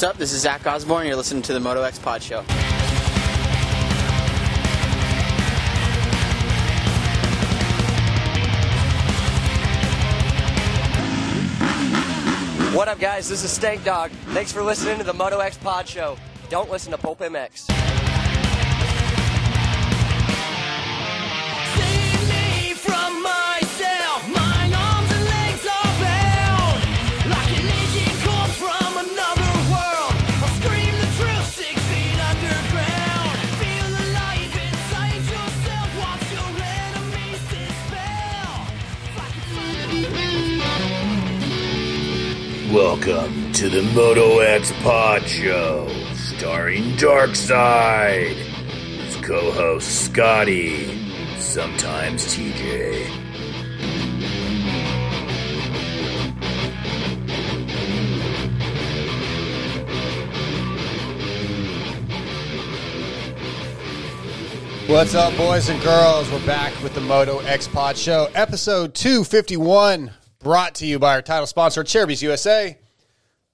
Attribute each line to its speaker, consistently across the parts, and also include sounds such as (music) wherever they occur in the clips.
Speaker 1: What's up? This is Zach Osborne. You're listening to the Moto X Pod Show.
Speaker 2: What up, guys? This is Stank Dog. Thanks for listening to the Moto X Pod Show. Don't listen to Pulp MX.
Speaker 3: Welcome to the Moto X Pod Show, starring Darkside. His co-host Scotty, sometimes TJ.
Speaker 4: What's up, boys and girls? We're back with the Moto X Pod Show, episode 251, brought to you by our title sponsor, Acerbis USA.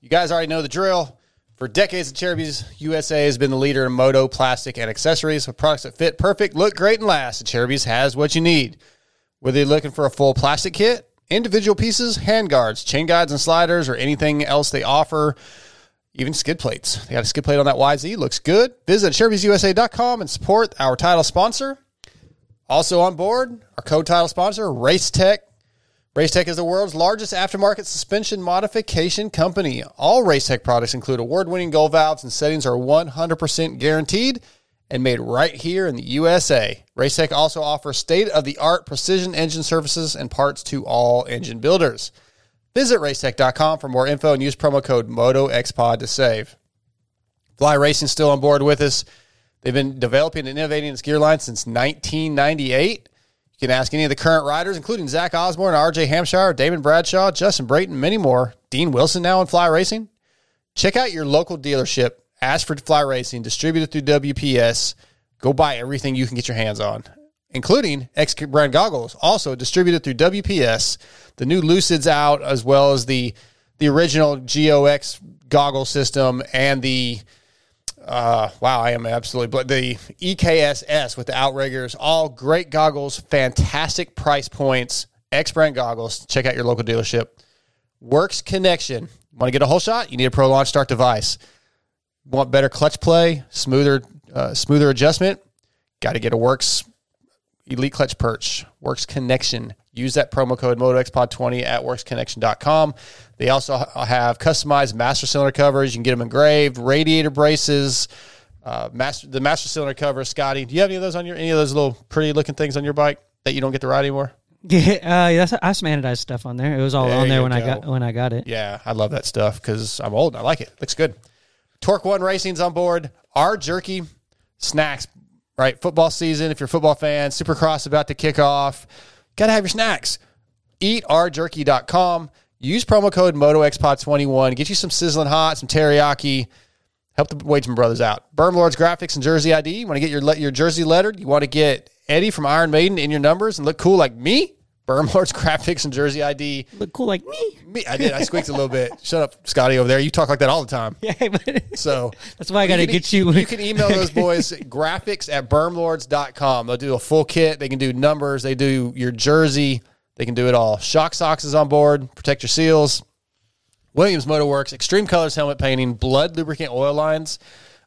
Speaker 4: You guys already know the drill. For decades, Acerbis USA has been the leader in moto, plastic, and accessories with products that fit perfect, look great, and last. Acerbis has what you need. Whether you're looking for a full plastic kit, individual pieces, hand guards, chain guides, and sliders, or anything else they offer, even skid plates. They got a skid plate on that YZ. Looks good. Visit AcerbisUSA.com and support our title sponsor. Also on board, our co-title sponsor, Racetech. Racetech is the world's largest aftermarket suspension modification company. All Racetech products include award-winning gold valves and settings are 100% guaranteed and made right here in the USA. Racetech also offers state-of-the-art precision engine services and parts to all engine builders. Visit racetech.com for more info and use promo code MotoXPod to save. Fly Racing still on board with us. They've been developing and innovating its gear line since 1998. You can ask any of the current riders, including Zach Osborne, RJ Hampshire, Damon Bradshaw, Justin Brayton, many more. Dean Wilson now in Fly Racing. Check out your local dealership. Ask for Fly Racing, distributed through WPS. Go buy everything you can get your hands on, including X brand goggles, also distributed through WPS. The new Lucid's out, as well as the the original GOX goggle system and the uh, wow, I am absolutely But the EKSS with the outriggers. All great goggles, fantastic price points. X brand goggles. Check out your local dealership. Works connection. Want to get a whole shot? You need a Pro Launch Start device. Want better clutch play, smoother, uh, smoother adjustment? Got to get a Works Elite Clutch Perch. Works Connection. Use that promo code MotoXPod20 at WorksConnection.com. They also have customized master cylinder covers. You can get them engraved, radiator braces, uh, master the master cylinder cover. Scotty, do you have any of those on your any of those little pretty looking things on your bike that you don't get to ride anymore? (laughs)
Speaker 5: Yeah, uh, yeah, that's, I have some anodized stuff on there. It was all
Speaker 4: There
Speaker 5: on there when I got when I got it.
Speaker 4: Yeah, I love that stuff because I'm old and I like it. Looks good. Torque One Racing's on board. Our jerky snacks, right? Football season. If you're a football fan, Supercross about to kick off. Got to have your snacks. EatOurJerky.com. Use promo code MotoXPod21. Get you some sizzling hot, some teriyaki. Help the Wageman brothers out. Berm Lords Graphics and Jersey ID. You want to get your your jersey lettered? You want to get Eddie from Iron Maiden in your numbers and look cool like me? Berm Lords Graphics and Jersey ID.
Speaker 5: Look cool like me.
Speaker 4: Me, I did. I squeaked a little bit. (laughs) Shut up, Scotty over there. You talk like that all the time.
Speaker 5: Yeah, but
Speaker 4: So (laughs)
Speaker 5: that's why I got to get
Speaker 4: e-
Speaker 5: you.
Speaker 4: You can email those boys (laughs) graphics at bermlords.com. They'll do a full kit. They can do numbers. They do your jersey. They can do it all. Shock socks is on board. Protect your seals. Williams Motor Works, Extreme Colors helmet painting, Blud lubricant oil lines.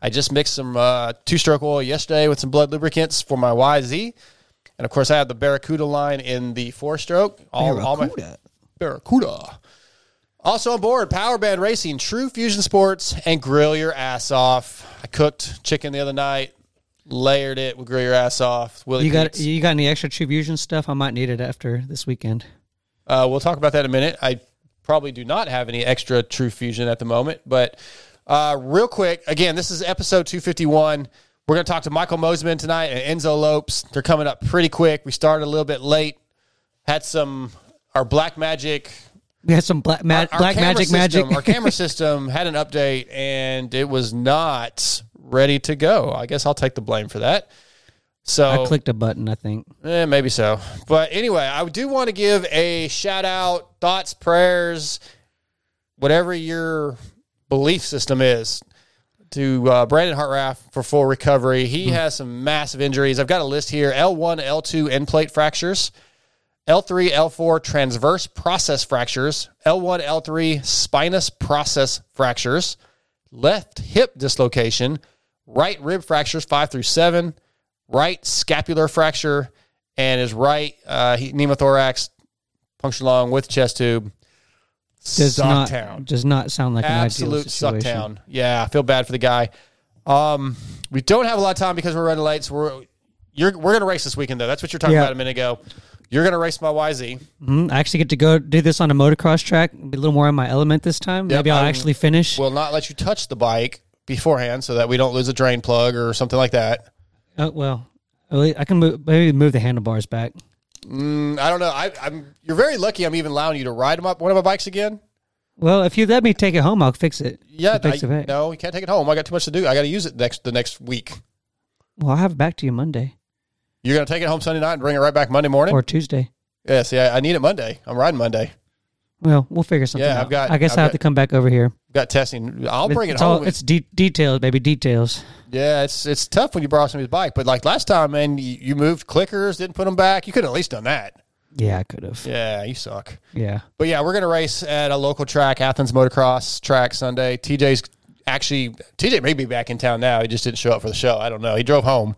Speaker 4: I just mixed some uh, two stroke oil yesterday with some Blud lubricants for my YZ. And of course, I have the Barracuda line in the four stroke. All, all my
Speaker 5: Barracuda.
Speaker 4: Barracuda. Also on board, Power Band Racing, True Fusion Sports, and Grill Your Ass Off. I cooked chicken the other night, layered it with Grill Your Ass Off. Willie
Speaker 5: You got you got any extra True Fusion stuff? I might need it after this weekend.
Speaker 4: Uh, we'll talk about that in a minute. I probably do not have any extra True Fusion at the moment, but uh, real quick, again, this is episode 251. We're going to talk to Michael Mosiman tonight and Enzo Lopes. They're coming up pretty quick. We started a little bit late. Had some our Black Magic
Speaker 5: We had some black ma-
Speaker 4: our- our
Speaker 5: black magic
Speaker 4: system,
Speaker 5: magic.
Speaker 4: our camera (laughs) system had an update and it was not ready to go. I guess I'll take the blame for that. So
Speaker 5: I clicked a button. I think.
Speaker 4: Eh, maybe so. But anyway, I do want to give a shout out, thoughts, prayers, whatever you're belief system is. To uh, Brandon Hartranft for full recovery. He
Speaker 5: Hmm.
Speaker 4: has some massive injuries. I've got a list here: L1, L2 end plate fractures, L3, L4 transverse process fractures, L1, L3 spinous process fractures, left hip dislocation, right rib fractures five through seven, right scapular fracture, and his right uh, pneumothorax punctured lung with chest tube.
Speaker 5: Does not
Speaker 4: Sucktown.
Speaker 5: does not sound like an
Speaker 4: Absolute
Speaker 5: situation.
Speaker 4: sucktown. Yeah, I feel bad for the guy. Um, we don't have a lot of time because we're running late, so we're you're we're gonna race this weekend though. That's what you're talking
Speaker 5: Yeah.
Speaker 4: about a minute ago. You're gonna race my YZ.
Speaker 5: Mhm. I actually get to go do this on a motocross track, be a little more in my element this time.
Speaker 4: Yep,
Speaker 5: Maybe I'll
Speaker 4: I
Speaker 5: actually finish.
Speaker 4: Will not let you touch the bike beforehand so that we don't lose a drain plug or something like that.
Speaker 5: oh, well, I can move, maybe move the handlebars back.
Speaker 4: Mm, I don't know. I, I'm. You're very lucky. I'm even allowing you to ride my, one of my bikes again.
Speaker 5: Well, if you let me take it home, I'll fix it.
Speaker 4: Yeah, I,
Speaker 5: it
Speaker 4: no, you can't take it home. I got too much to do. I got to use it next the next week.
Speaker 5: Well, I'll have it back to you Monday
Speaker 4: You're gonna take it home Sunday night and bring it right back Monday morning.
Speaker 5: or Tuesday.
Speaker 4: yeah, see, I, I need it Monday. I'm riding Monday.
Speaker 5: Well, we'll figure something
Speaker 4: Yeah,
Speaker 5: out.
Speaker 4: I've got-
Speaker 5: I guess
Speaker 4: I've
Speaker 5: i have
Speaker 4: got-
Speaker 5: to come back over here.
Speaker 4: Got testing. I'll bring it
Speaker 5: it's
Speaker 4: home.
Speaker 5: All, it's de- details, baby, details.
Speaker 4: yeah, it's it's tough when you borrow somebody's bike. But like last time, man, you, you moved clickers, didn't put them back. You could have at least done that.
Speaker 5: Yeah, I could have. Yeah.
Speaker 4: You suck. Yeah, but yeah, we're gonna race at a local track, Athens Motocross Track Sunday. TJ's actually TJ may be back in town now. He just didn't show up for the show. I don't know. He drove home.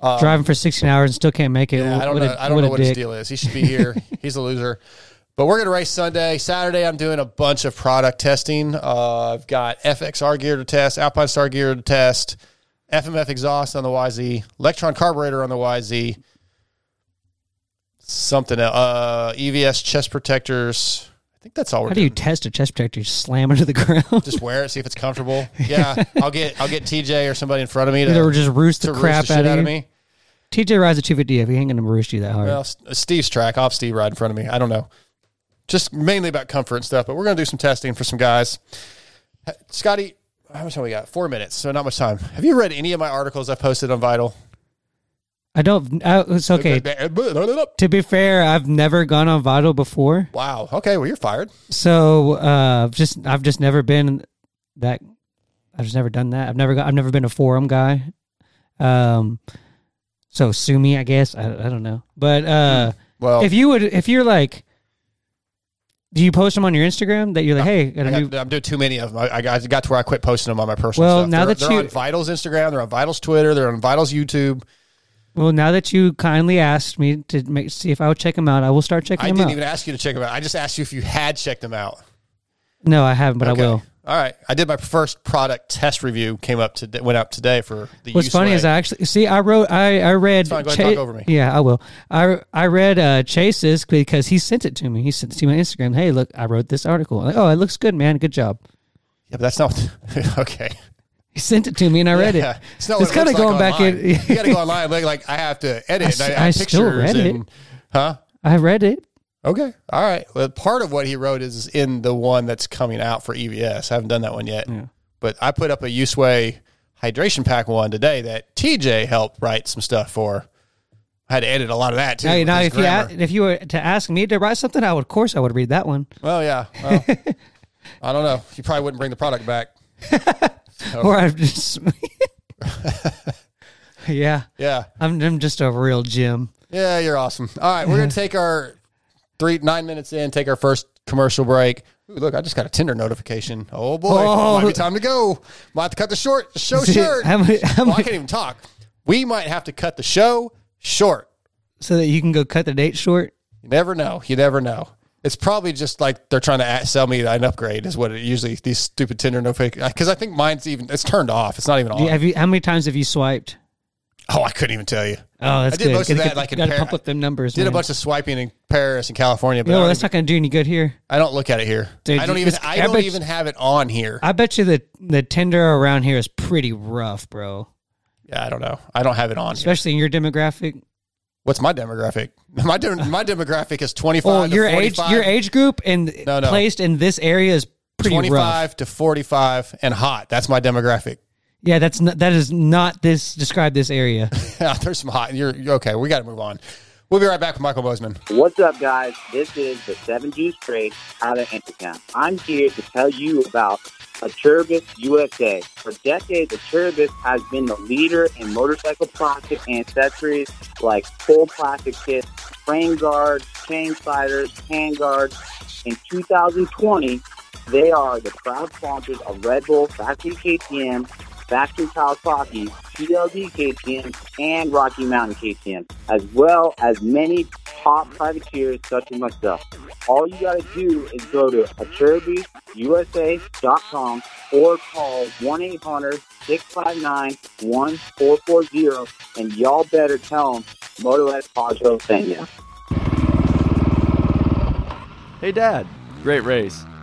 Speaker 5: Um, Driving for 16 hours and still can't make it.
Speaker 4: Yeah, I don't
Speaker 5: What
Speaker 4: know.
Speaker 5: a-
Speaker 4: I don't
Speaker 5: what
Speaker 4: know what his deal is. He should be here. (laughs) He's a loser. But we're gonna race Sunday. Saturday, I'm doing a bunch of product testing. Uh, I've got FXR gear to test, Alpine Star gear to test, FMF exhaust on the YZ, Electron carburetor on the YZ, something else, uh, EVS chest protectors. I think that's all we're
Speaker 5: How do
Speaker 4: doing.
Speaker 5: you test a chest protector? You slam it into the (laughs) ground.
Speaker 4: just wear it, see if it's comfortable. (laughs) Yeah, I'll get I'll get TJ or somebody in front of me to,
Speaker 5: Either just roost
Speaker 4: to
Speaker 5: the
Speaker 4: roost
Speaker 5: crap
Speaker 4: the
Speaker 5: out
Speaker 4: out of me.
Speaker 5: TJ rides a 250 if He ain't gonna roost you that hard.
Speaker 4: Well, Steve's track. I'll Steve ride in front of me. I don't know. Just mainly about comfort and stuff, but we're going to do some testing for some guys. Scotty, how much time we got? Four minutes, so not much time. Have you read any of my articles I posted on Vital?
Speaker 5: I don't. I, it's okay. To be fair, I've never gone on Vital before,
Speaker 4: Wow. Okay. Well, you're fired.
Speaker 5: so uh, just I've just never been that. I've just never done that. I've never got. I've never been a forum guy. Um, so sue me, I guess. I, I don't know, but uh,
Speaker 4: Well,
Speaker 5: if you would, if you're like, do you post them on your Instagram that you're like, hey,
Speaker 4: I got, I'm doing too many of them. I, I got, I got to where I quit posting them on my personal
Speaker 5: Well,
Speaker 4: stuff.
Speaker 5: now
Speaker 4: they're,
Speaker 5: that
Speaker 4: they're
Speaker 5: you-
Speaker 4: on Vital's Instagram, they're on Vital's Twitter, they're on Vital's YouTube.
Speaker 5: well, now that you kindly asked me to make see if I would check them out, I will start checking
Speaker 4: I
Speaker 5: them
Speaker 4: didn't
Speaker 5: out.
Speaker 4: even ask you to check them out. I just asked you if you had checked them out.
Speaker 5: no, I haven't, but
Speaker 4: Okay.
Speaker 5: I will.
Speaker 4: All right. I did my first product test review. Came up to went out today for the.
Speaker 5: What's funny
Speaker 4: USWE.
Speaker 5: is I actually see I wrote I I read
Speaker 4: fine, and talk over me.
Speaker 5: Yeah, I will. I I read uh, Chase's because he sent it to me. He sent it to me on Instagram. Hey, look, I wrote this article. I'm like, oh, it looks good, man. Good job.
Speaker 4: Yeah, but that's not (laughs) okay.
Speaker 5: He sent it to me and I read
Speaker 4: Yeah,
Speaker 5: it.
Speaker 4: it's not what it
Speaker 5: kinda
Speaker 4: looks like
Speaker 5: going back in. (laughs)
Speaker 4: you got to go online. Like, like I have to edit.
Speaker 5: I
Speaker 4: and I,
Speaker 5: I
Speaker 4: have
Speaker 5: still read it.
Speaker 4: Huh?
Speaker 5: I read it.
Speaker 4: Okay. All right. Well, part of what he wrote is in the one that's coming out for EVS. I haven't done that one yet. But I put up a USWE hydration pack one today that TJ helped write some stuff for. I had to edit a lot of that too.
Speaker 5: Now, if you
Speaker 4: grammar.
Speaker 5: if you were to ask me to write something, I would of course I would read that one.
Speaker 4: Well, yeah. Well, (laughs) I don't know. You probably wouldn't bring the product back. (laughs)
Speaker 5: Or I just (laughs) Yeah.
Speaker 4: Yeah.
Speaker 5: I'm I'm just a real Jim.
Speaker 4: Yeah, you're awesome. All right, we're gonna take our three nine minutes in, take our first commercial break. Ooh, look, I just got a Tinder notification. Oh boy,
Speaker 5: Oh.
Speaker 4: might be time to go. Might have to cut the short show (laughs)
Speaker 5: See,
Speaker 4: short.
Speaker 5: how many- how
Speaker 4: Oh, I can't even talk. We might have to cut the show short.
Speaker 5: So that you can go cut the date short.
Speaker 4: You never know. You never know. It's probably just like they're trying to sell me an upgrade. Is what it usually these stupid Tinder notifications. Because I think mine's even it's turned off. It's not even on.
Speaker 5: You- have you how many times have you swiped?
Speaker 4: Oh, I couldn't even tell you.
Speaker 5: Oh, that's
Speaker 4: I did
Speaker 5: good.
Speaker 4: most of
Speaker 5: Gotta
Speaker 4: that, like, in Par-
Speaker 5: pump up them numbers.
Speaker 4: Did a bunch of swiping in Paris and California, but
Speaker 5: No, that's
Speaker 4: even-
Speaker 5: not going to do any good here.
Speaker 4: I don't look at it here.
Speaker 5: Dude,
Speaker 4: I don't even. I
Speaker 5: I
Speaker 4: don't
Speaker 5: bet-
Speaker 4: even have it on here.
Speaker 5: I bet you that the Tinder around here is pretty rough, bro.
Speaker 4: yeah, I don't know. I don't have it on. Here.
Speaker 5: Especially in your demographic.
Speaker 4: What's my demographic? (laughs) My dem- my demographic is twenty
Speaker 5: Oh,
Speaker 4: five. to
Speaker 5: your age,
Speaker 4: 45,
Speaker 5: your age group and
Speaker 4: No, no.
Speaker 5: placed in this area is pretty
Speaker 4: twenty
Speaker 5: rough.
Speaker 4: five to forty five and hot. That's my demographic.
Speaker 5: Yeah, that's not, that is not this. Describe this area. (laughs)
Speaker 4: Yeah, There's some hot. You're, you're okay. We got to move on. We'll be right back with Michael Mosiman.
Speaker 6: What's up, guys? This is the Seven Juice Trade out of Intertown. I'm here to tell you about Acerbis USA. For decades, Acerbis has been the leader in motorcycle plastic accessories like full plastic kits, frame guards, chain sliders, hand guards. In 2020, they are the proud sponsors of Red Bull, Factory KTM, Factory Kawasaki, PLD KTM, and Rocky Mountain KTM, as well as many top privateers such as myself. All you got to do is go to AcerbisUSA.com or call 1-800-659-1440 and y'all better tell them Moto X Pod Show sent you.
Speaker 7: Hey, Dad. Great race.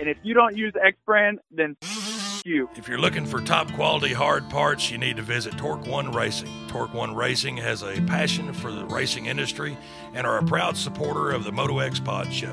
Speaker 8: And if you don't use X brand, then you.
Speaker 9: If you're looking for top quality hard parts, you need to visit Torque One Racing. Torque One Racing has a passion for the racing industry and are a proud supporter of the Moto X Pod Show.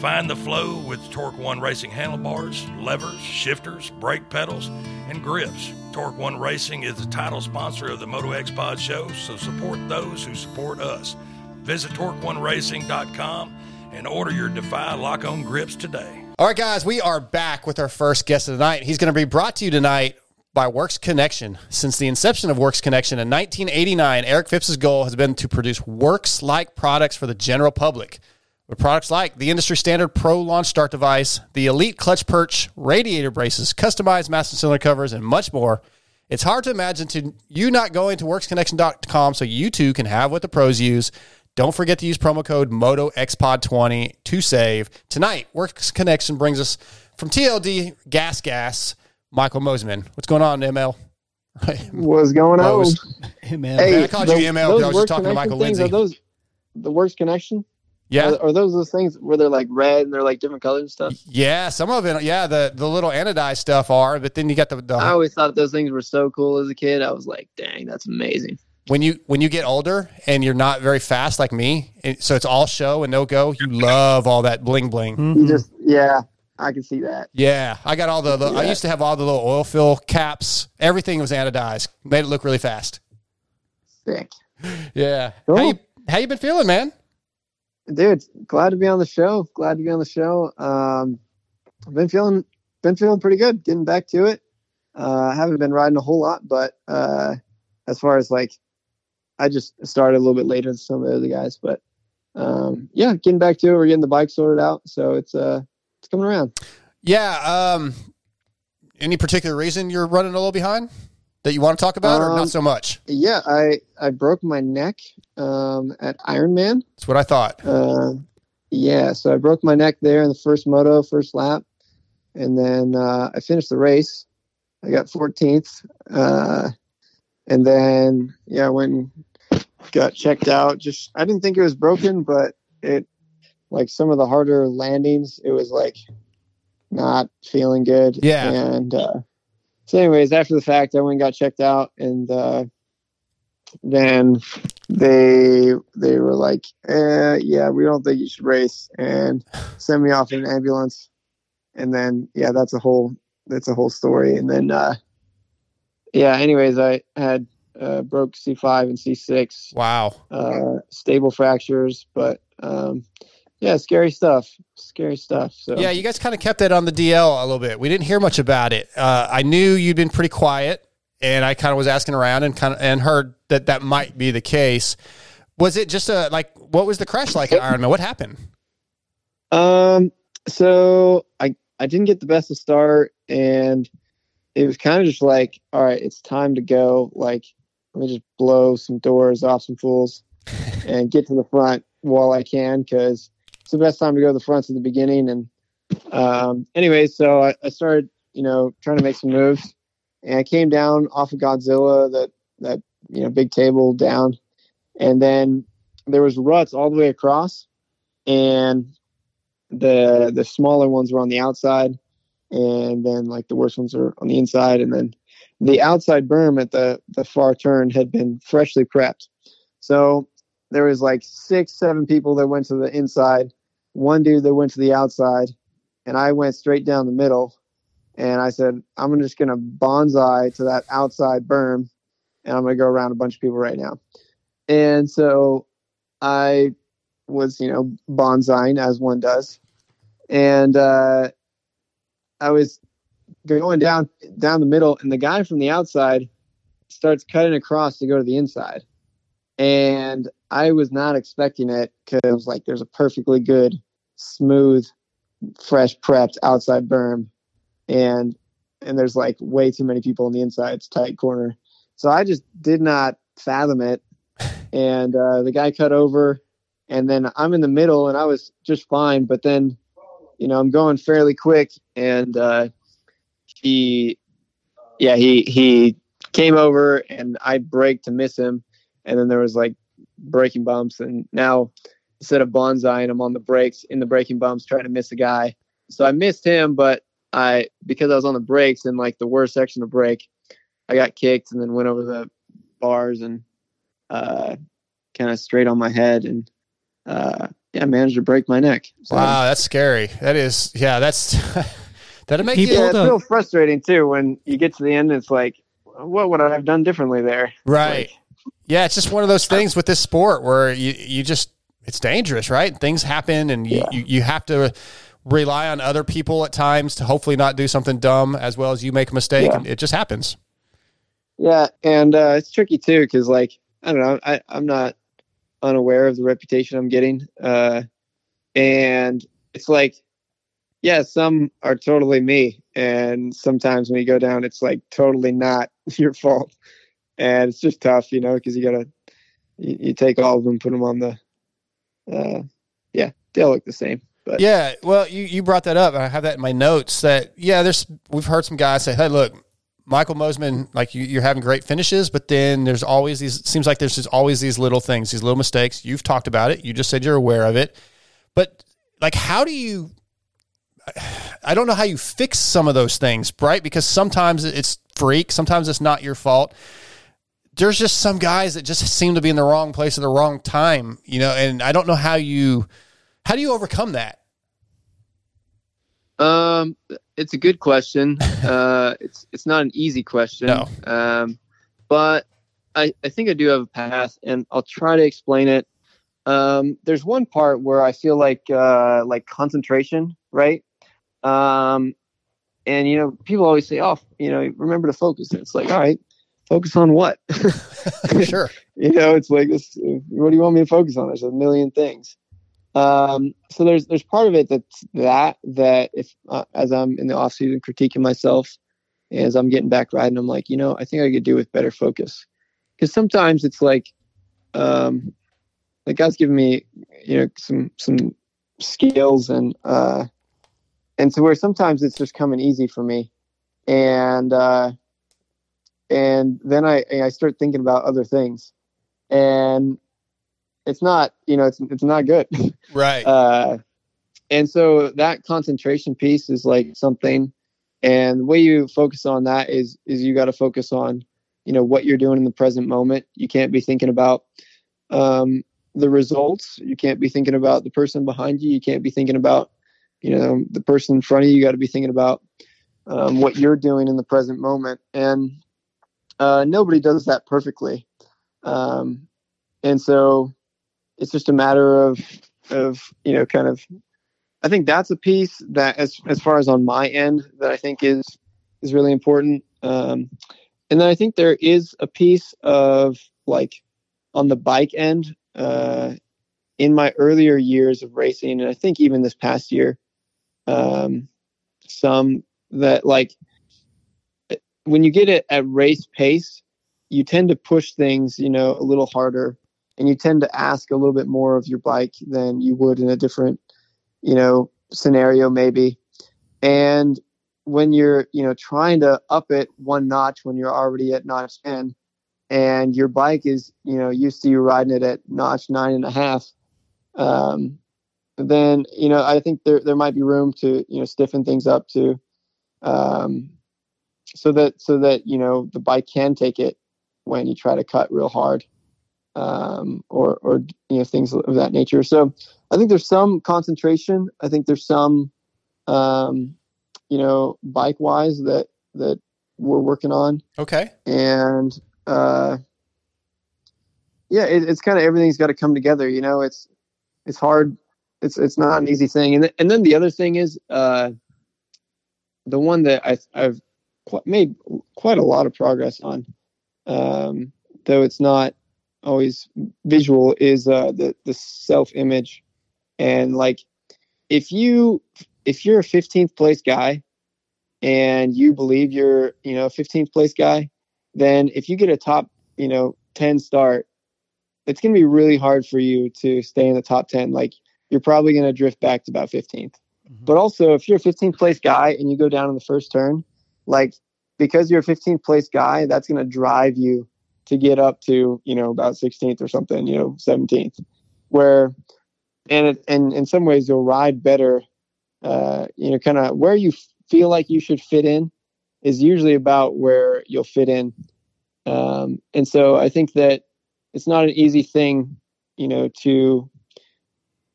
Speaker 9: Find the flow with Torque One Racing handlebars, levers, shifters, brake pedals, and grips. Torque One Racing is the title sponsor of the Moto X Pod Show, so support those who support us. Visit TorqueOneRacing.com and order your Defy lock on grips today.
Speaker 4: All right, guys, we are back with our first guest of the night. He's going to be brought to you tonight by Works Connection. Since the inception of Works Connection in 1989, Eric Phipps' goal has been to produce Works like products for the general public. With products like the industry standard Pro Launch Start device, the Elite Clutch Perch, radiator braces, customized master cylinder covers, and much more. It's hard to imagine to you not going to worksconnection.com so you too can have what the pros use. Don't forget to use promo code MotoXPod20 to save. Tonight, Works Connection brings us from TLD Gas Gas, Michael Mosiman. What's going on, ML? (laughs)
Speaker 10: What's going on?
Speaker 4: Mose.
Speaker 5: Hey, man.
Speaker 4: I called you ML
Speaker 10: those
Speaker 4: because I was just talking to Michael
Speaker 10: things,
Speaker 4: Lindsay.
Speaker 10: Are those the works connection?
Speaker 4: Yeah.
Speaker 10: Are, are those those things where they're like red and they're like different colors and stuff?
Speaker 4: Yeah, some of it. Yeah, the the little anodized stuff are, but then you got the, the
Speaker 10: I always thought those things were so cool as a kid. I was like, dang, that's amazing.
Speaker 4: When you when you get older and you're not very fast like me, it, so it's all show and no go. You love all that bling bling.
Speaker 5: Mm-hmm.
Speaker 10: You just yeah, I can see that.
Speaker 4: Yeah, I got all the. the I used to have all the little oil fill caps. Everything was anodized. Made it look really fast.
Speaker 10: Sick.
Speaker 4: Yeah.
Speaker 10: Cool.
Speaker 4: How you how you been feeling, man?
Speaker 10: Dude, glad to be on the show. Glad to be on the show. Um I've been feeling been feeling pretty good, getting back to it. Uh I haven't been riding a whole lot, but uh as far as like I just started a little bit later than some of the other guys, but um yeah, getting back to it. We're getting the bike sorted out, so it's uh it's coming around.
Speaker 4: Yeah. Um. Any particular reason you're running a little behind that you want to talk about, or
Speaker 10: Um,
Speaker 4: not so much?
Speaker 10: Yeah, I I broke my neck um, at Ironman.
Speaker 4: That's what I thought.
Speaker 10: Uh, yeah, so I broke my neck there in the first moto, first lap, and then uh, I finished the race. I got 14th, uh, and then yeah, and got checked out. Just I didn't think it was broken, but it like some of the harder landings, it was like not feeling good.
Speaker 4: Yeah.
Speaker 10: and uh, so anyways, after the fact, I went and got checked out, and uh, then they they were like, eh, "Yeah, we don't think you should race," and send me off in an ambulance. And then yeah, that's a whole that's a whole story. And then uh, yeah, anyways, I had uh, broke C five and C six.
Speaker 4: Wow.
Speaker 10: Uh, stable fractures, but um, yeah, scary stuff. Scary stuff. So
Speaker 4: Yeah, you guys kind of kept that on the DL a little bit. We didn't hear much about it. Uh, I knew you'd been pretty quiet, and I kind of was asking around and kind of and heard that that might be the case. Was it just a like? What was the crash like at Ironman? What happened?
Speaker 10: Um, so I I didn't get the best of start, and it was kind of just like, all right, it's time to go. Like, let me just blow some doors off some fools (laughs) and get to the front while I can, because it's the best time to go to the fronts at the beginning. And um, anyway, so I, I started, you know, trying to make some moves, and I came down off of Godzilla, that that you know big table down, and then there was ruts all the way across, and the the smaller ones were on the outside, and then like the worst ones are on the inside, and then the outside berm at the the far turn had been freshly prepped, so there was like six seven people that went to the inside, one dude that went to the outside, and I went straight down the middle, and I said I'm just gonna bonsai to that outside berm, and I'm gonna go around a bunch of people right now, and so I was you know bonsaiing as one does, and uh, I was going down down the middle, and the guy from the outside starts cutting across to go to the inside, and I was not expecting it because like there's a perfectly good, smooth, fresh prepped outside berm, and and there's like way too many people on the inside. It's tight corner, so I just did not fathom it, and uh, the guy cut over, and then I'm in the middle, and I was just fine, but then you know, I'm going fairly quick, and uh, he, yeah, he he came over, and I braked to miss him, and then there was like braking bumps, and now instead of bonsaiing, I'm on the brakes in the braking bumps trying to miss a guy. So I missed him, but I because I was on the brakes in like the worst section of brake, I got kicked and then went over the bars and uh, kind of straight on my head. And uh, yeah, managed to break my neck.
Speaker 4: So, wow, that's scary. That is, yeah, that's (laughs) that'll make
Speaker 10: yeah,
Speaker 4: you.
Speaker 10: it's real frustrating too when you get to the end. It's like, what would I have done differently there?
Speaker 4: Right. Like, yeah, it's just one of those things with this sport where you you just it's dangerous, right? Things happen, and you, yeah. you, you have to rely on other people at times to hopefully not do something dumb as well as you make a mistake, yeah. and it just happens.
Speaker 10: Yeah, and uh, it's tricky too because like I don't know, I I'm not unaware of the reputation I'm getting. Uh, and it's like, yeah, some are totally me. And sometimes when you go down, it's like totally not (laughs) your fault. And it's just tough, you know, because you got to, you, you, take all of them, put them on the, uh, yeah, they all look the same. But
Speaker 4: yeah, well, you, you brought that up. I have that in my notes that, yeah, there's, we've heard some guys say, hey, look, Michael Mosiman, like you, are having great finishes, but then there's always these. Seems like there's just always these little things, these little mistakes. You've talked about it. You just said you're aware of it, but like, how do you? I don't know how you fix some of those things, right? Because sometimes it's freak, sometimes it's not your fault. There's just some guys that just seem to be in the wrong place at the wrong time, you know. And I don't know how you, how do you overcome that?
Speaker 10: Um, it's a good question. (laughs) uh, it's it's not an easy question.
Speaker 4: No.
Speaker 10: Um, but I I think I do have a path, and I'll try to explain it. Um, there's one part where I feel like uh, like concentration, right? Um, and you know, people always say, "Oh, you know, remember to focus." And it's like, all right, focus on what? (laughs) (laughs)
Speaker 4: sure.
Speaker 10: you know, it's like this. What do you want me to focus on? There's a million things. Um, so there's there's part of it that's that that if uh, as I'm in the off season critiquing myself, as I'm getting back riding, I'm like, you know, I think I could do with better focus. Because sometimes it's like, um, like God's given me, you know, some some skills and uh, and so where sometimes it's just coming easy for me, and uh, and then I I start thinking about other things, and it's not you know it's it's not good. (laughs)
Speaker 4: Right.
Speaker 10: Uh and so that concentration piece is like something and the way you focus on that is is you got to focus on you know what you're doing in the present moment. You can't be thinking about um the results. You can't be thinking about the person behind you. You can't be thinking about you know the person in front of you. You got to be thinking about um, what you're doing in the present moment. And uh, nobody does that perfectly. Um, and so it's just a matter of of you know kind of I think that's a piece that as as far as on my end that I think is is really important. Um, and then I think there is a piece of like on the bike end uh, in my earlier years of racing, and I think even this past year, um, some that like when you get it at race pace, you tend to push things, you know, a little harder, and you tend to ask a little bit more of your bike than you would in a different, you know, scenario maybe. And when you're, you know, trying to up it one notch when you're already at notch ten, and your bike is, you know, used to you riding it at notch nine and a half, um, then you know I think there there might be room to you know stiffen things up to, um, so that so that you know the bike can take it when you try to cut real hard, um, or or you know things of that nature. So I think there's some concentration. I think there's some, um, you know, bike wise that that we're working on.
Speaker 4: Okay.
Speaker 10: And uh, yeah, it, it's kind of everything's got to come together. You know, it's it's hard. It's it's not an easy thing. And th- and then the other thing is uh, the one that I I've qu- made quite a lot of progress on, um, though it's not always visual, is uh, the the self image, and like if you if you're a 15th place guy and you believe you're you know a 15th place guy then if you get a top you know 10 start it's going to be really hard for you to stay in the top 10 like you're probably going to drift back to about 15th but also if you're a 15th place guy and you go down in the first turn like because you're a 15th place guy that's going to drive you to get up to you know about 16th or something you know 17th where and it, and in some ways you'll ride better uh, you know kind of where you feel like you should fit in is usually about where you'll fit in um, and so i think that it's not an easy thing you know to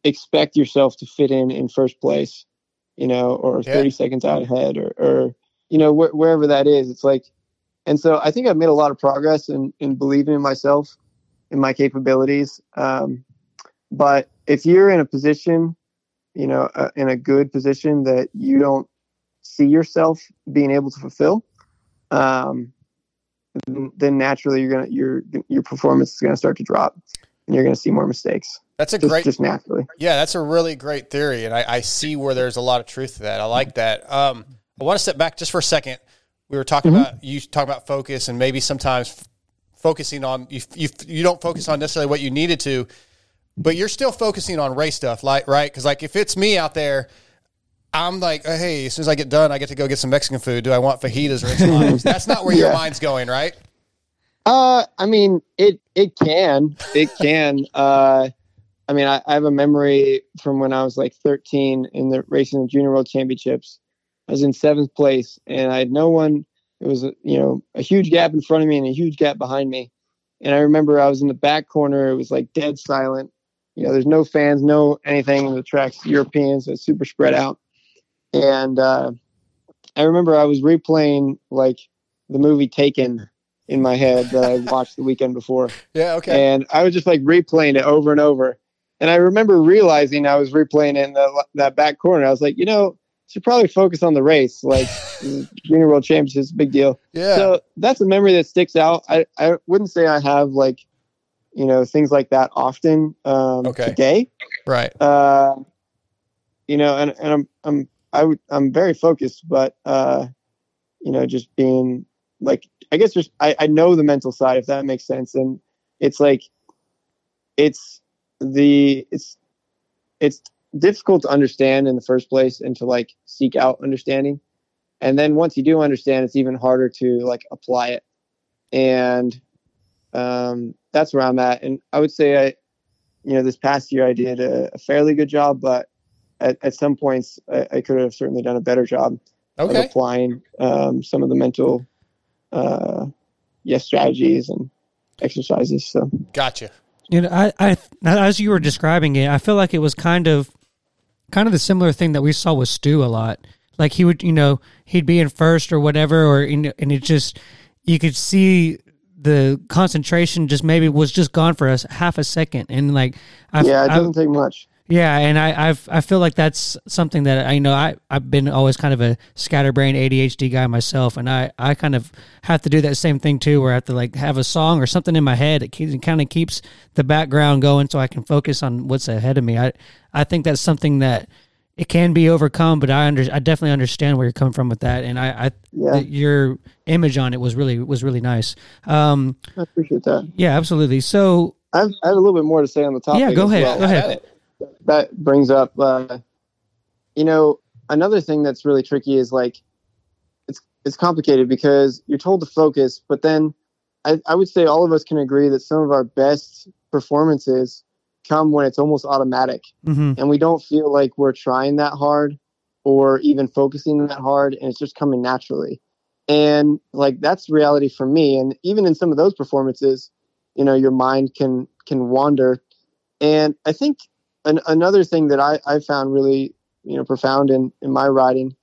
Speaker 10: expect yourself to fit in in first place you know or
Speaker 4: Yeah.
Speaker 10: 30 seconds out ahead or, or you know wh- wherever that is it's like and so i think i've made a lot of progress in, in believing in myself in my capabilities um, but if you're in a position you know uh, in a good position that you don't see yourself being able to fulfill um, then- naturally you're gonna your your performance is gonna start to drop and you're gonna see more mistakes
Speaker 4: That's a
Speaker 10: just,
Speaker 4: great
Speaker 10: just naturally
Speaker 4: Yeah, that's a really great theory, and I, I see where there's a lot of truth to that. I like that. Um, I want to step back just for a second. We were talking about you talking about focus, and maybe sometimes f- focusing on you, you. You don't focus on necessarily what you needed to, but you're still focusing on race stuff, like right? Because like if it's me out there. I'm like, oh, hey, as soon as I get done, I get to go get some Mexican food. Do I want fajitas or (laughs) enchiladas? That's not where your mind's going, right?
Speaker 10: Uh, I mean, it it can, it can. (laughs) uh, I mean, I, I have a memory from when I was like 13 in the racing the junior world championships. I was in seventh place, and I had no one. It was a, you know a huge gap in front of me and a huge gap behind me. And I remember I was in the back corner. It was like dead silent. You know, there's no fans, no anything. The track's European, so it's super spread out. And uh, I remember I was replaying like the movie Taken in my head that I watched the weekend before. (laughs)
Speaker 4: Yeah, okay.
Speaker 10: And I was just like replaying it over and over. And I remember realizing I was replaying it in the, that back corner. I was like, you know, should probably focus on the race. Like (laughs) junior world championships, is a big deal.
Speaker 4: Yeah.
Speaker 10: So that's a memory that sticks out. I, I wouldn't say I have like, you know, things like that often um,
Speaker 4: Okay.
Speaker 10: today.
Speaker 4: Right.
Speaker 10: Uh, you know, and, and I'm, I'm, I would, I'm very focused, but, uh, you know, just being like, I guess just, I, I know the mental side, if that makes sense. And it's like, it's the, it's, it's difficult to understand in the first place and to like seek out understanding. And then once you do understand, it's even harder to like apply it. And, um, that's where I'm at. And I would say I, you know, this past year I did a, a fairly good job, but at, at some points I, I could have certainly done a better job of applying um, some of the mental, uh, yes, strategies and exercises. So
Speaker 4: Gotcha.
Speaker 5: You know, I, I, as you were describing it, I feel like it was kind of, kind of the similar thing that we saw with Stu a lot. Like he would, you know, he'd be in first or whatever, or know, and it just, you could see the concentration just maybe was just gone for us half a second, and like, I,
Speaker 10: yeah, it doesn't take much.
Speaker 5: Yeah, and I I've, I feel like that's something that I you know I I've been always kind of a scatterbrain ADHD guy myself, and I I kind of have to do that same thing too, where I have to like have a song or something in my head. It, keeps, it kind of keeps the background going, so I can focus on what's ahead of me. I I think that's something that it can be overcome, but I under I definitely understand where you're coming from with that, and I, I
Speaker 10: Yeah.
Speaker 5: th- your image on it was really was really nice. Um,
Speaker 10: I appreciate that.
Speaker 5: yeah, absolutely. So
Speaker 10: I've, I have a little bit more to say on the topic.
Speaker 5: Yeah, go
Speaker 10: as
Speaker 5: ahead,
Speaker 10: well.
Speaker 5: go ahead.
Speaker 10: That brings up, uh, you know, another thing that's really tricky is like, it's it's complicated because you're told to focus, but then I, I would say all of us can agree that some of our best performances come when it's almost automatic,
Speaker 5: Mhm.
Speaker 10: and we don't feel like we're trying that hard or even focusing that hard, and it's just coming naturally. And like that's reality for me. And even in some of those performances, you know your mind can can wander and i think an, another thing that I, I found really you know profound in in my writing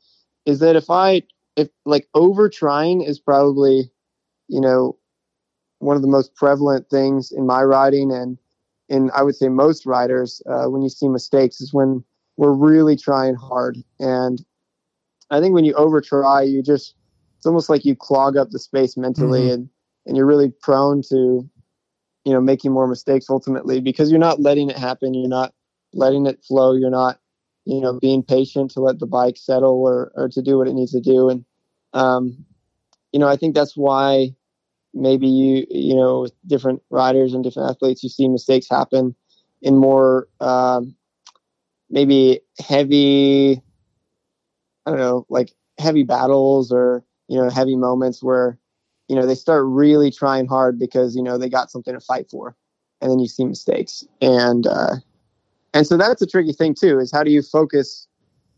Speaker 10: is that if i if like over trying is probably you know one of the most prevalent things in my writing and in i would say most writers uh, when you see mistakes is when we're really trying hard and i think when you over try you just it's almost like you clog up the space mentally
Speaker 5: Mhm.
Speaker 10: and and you're really prone to you know making more mistakes ultimately because you're not letting it happen you're not letting it flow. You're not you know being patient to let the bike settle or or to do what it needs to do. And um you know i think that's why maybe you you know with different riders and different athletes you see mistakes happen in more um maybe heavy i don't know like heavy battles or you know heavy moments where you know they start really trying hard because you know they got something to fight for. And then you see mistakes. And uh and so that's a tricky thing too is how do you focus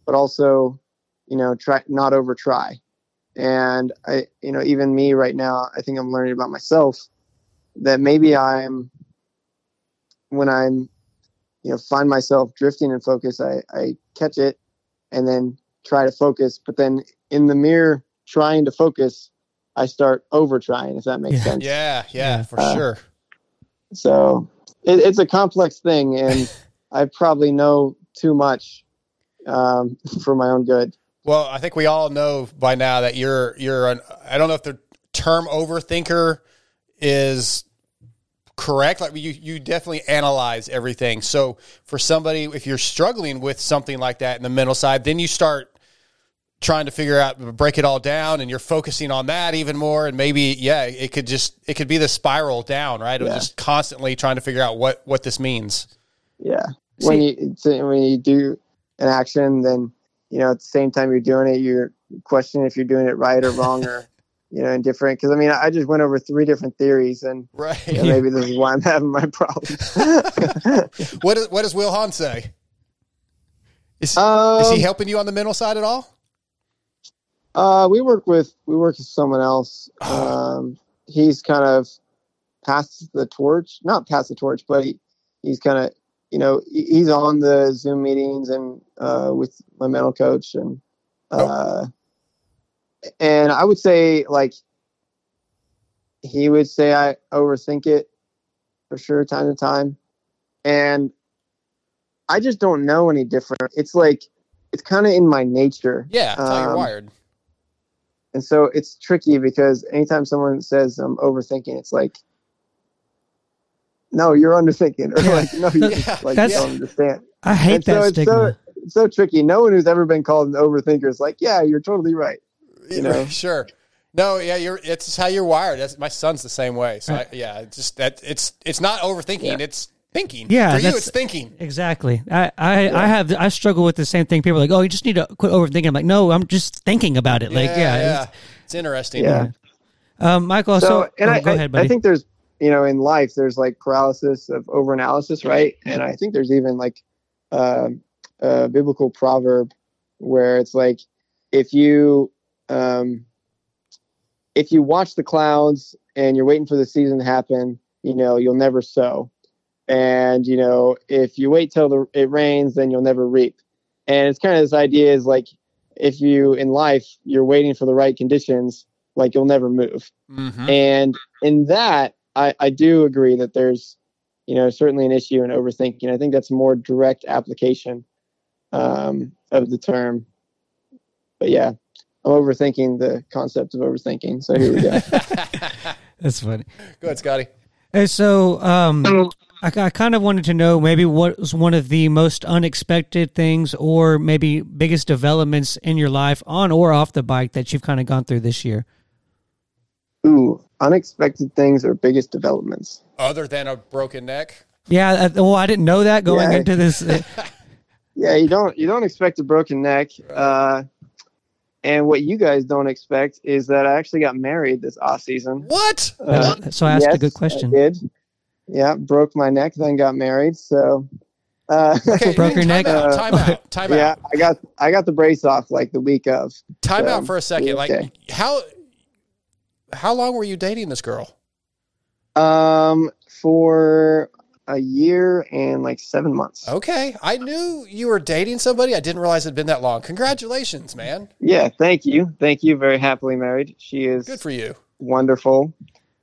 Speaker 10: but also you know try not over try? And i you know even me right now i think i'm learning about myself that maybe i'm when i'm you know find myself drifting in focus i i catch it and then try to focus. But then in the mirror trying to focus i start over trying if that makes sense.
Speaker 4: Yeah, yeah, for
Speaker 10: Uh,
Speaker 4: sure.
Speaker 10: so it, it's a complex thing, and (laughs) I probably know too much um, (laughs) for my own good.
Speaker 4: Well, I think we all know by now that you're you're an I don't know if the term overthinker is correct. Like you you definitely analyze everything. So for somebody if you're struggling with something like that in the mental side, then you start trying to figure out break it all down and you're focusing on that even more and maybe yeah, it could just it could be the spiral down, right?
Speaker 10: Yeah.
Speaker 4: just constantly trying to figure out what what this means.
Speaker 10: Yeah, when you when you do an action, then you know at the same time you're doing it, you're questioning if you're doing it right or wrong or (laughs) you know indifferent. Because I mean, I just went over three different theories, and
Speaker 4: Right.
Speaker 10: you know, maybe this is why I'm having my problems. (laughs)
Speaker 4: What does what does Will Hahn say? Is, is
Speaker 10: Um,
Speaker 4: he helping you on the mental side at all?
Speaker 10: Uh, we work with we work with someone else. Um, he's kind of passed the torch, not passed the torch, but he, he's kind of you know he's on the Zoom meetings and uh, with my mental coach and uh, and I would say like he would say I overthink it for sure time to time, and I just don't know any different. It's like it's kind of in my nature.
Speaker 4: Yeah, that's how you're
Speaker 10: Um,
Speaker 4: wired.
Speaker 10: and so it's tricky because anytime someone says I'm overthinking, it's like, no, you're underthinking, or (laughs) like, no, you just (laughs) like
Speaker 5: That's-
Speaker 10: don't understand.
Speaker 5: I hate
Speaker 10: and
Speaker 5: that
Speaker 10: it's
Speaker 5: stigma.
Speaker 10: so it's so tricky. No one who's ever been called an overthinker is like, yeah, you're totally right. You know, (laughs)
Speaker 4: sure. No, yeah, you're. It's how you're wired. That's, my son's the same way. So I, yeah, it's just that it's it's not overthinking. It's thinking.
Speaker 5: Yeah,
Speaker 4: for you, it's thinking.
Speaker 5: Exactly. I, I, I have I struggle with the same thing. People are like, oh, you just need to quit overthinking. I'm like, no, I'm just thinking about it. Like, yeah,
Speaker 4: yeah.
Speaker 5: it's-
Speaker 4: It's interesting.
Speaker 10: Yeah.
Speaker 5: Um, Michael, so,
Speaker 10: so and
Speaker 5: oh,
Speaker 10: I,
Speaker 5: go
Speaker 10: I-
Speaker 5: ahead, buddy.
Speaker 10: I think there's you know in life there's like paralysis of overanalysis, right? And I think there's even like uh, a biblical proverb where it's like if you um, if you watch the clouds and you're waiting for the season to happen, you know you'll never sow, and you know if you wait till the, it rains, then you'll never reap. And it's kind of this idea is like if you in life you're waiting for the right conditions, like you'll never move.
Speaker 4: Mm-hmm.
Speaker 10: And in that, I, I do agree that there's, you know, certainly an issue in overthinking. I think that's a more direct application um, of the term. But yeah, I'm overthinking the concept of overthinking. So here we go. (laughs) (laughs)
Speaker 5: That's funny.
Speaker 4: Go ahead, Scotty.
Speaker 5: Hey, so um, I, I kind of wanted to know maybe what was one of the most unexpected things, or maybe biggest developments in your life on or off the bike that you've kind of gone through this year.
Speaker 10: Ooh, unexpected things or biggest developments.
Speaker 4: Other than a broken neck.
Speaker 5: Yeah, I, well, I didn't know that going
Speaker 10: Yeah.
Speaker 5: into this. (laughs)
Speaker 10: Yeah, you don't you don't expect a broken neck. Uh, and what you guys don't expect is that I actually got married this off season.
Speaker 4: What?
Speaker 10: Uh,
Speaker 5: so I asked a good question.
Speaker 10: I did. Yeah, broke my neck, then got married. So uh,
Speaker 4: Okay,
Speaker 5: Broke your
Speaker 4: time
Speaker 5: neck?
Speaker 4: Out, time out. (laughs) Time
Speaker 10: yeah,
Speaker 4: out.
Speaker 10: I got I got the brace off like the week of.
Speaker 4: Time
Speaker 10: So,
Speaker 4: out for a second.
Speaker 10: yeah,
Speaker 4: Like how how long were you dating this girl?
Speaker 10: um for a year and like seven months.
Speaker 4: Okay, I knew you were dating somebody. I didn't realize it'd been that long. Congratulations, man.
Speaker 10: Yeah, thank you, thank you. Very happily married. She is
Speaker 4: Good for you.
Speaker 10: wonderful,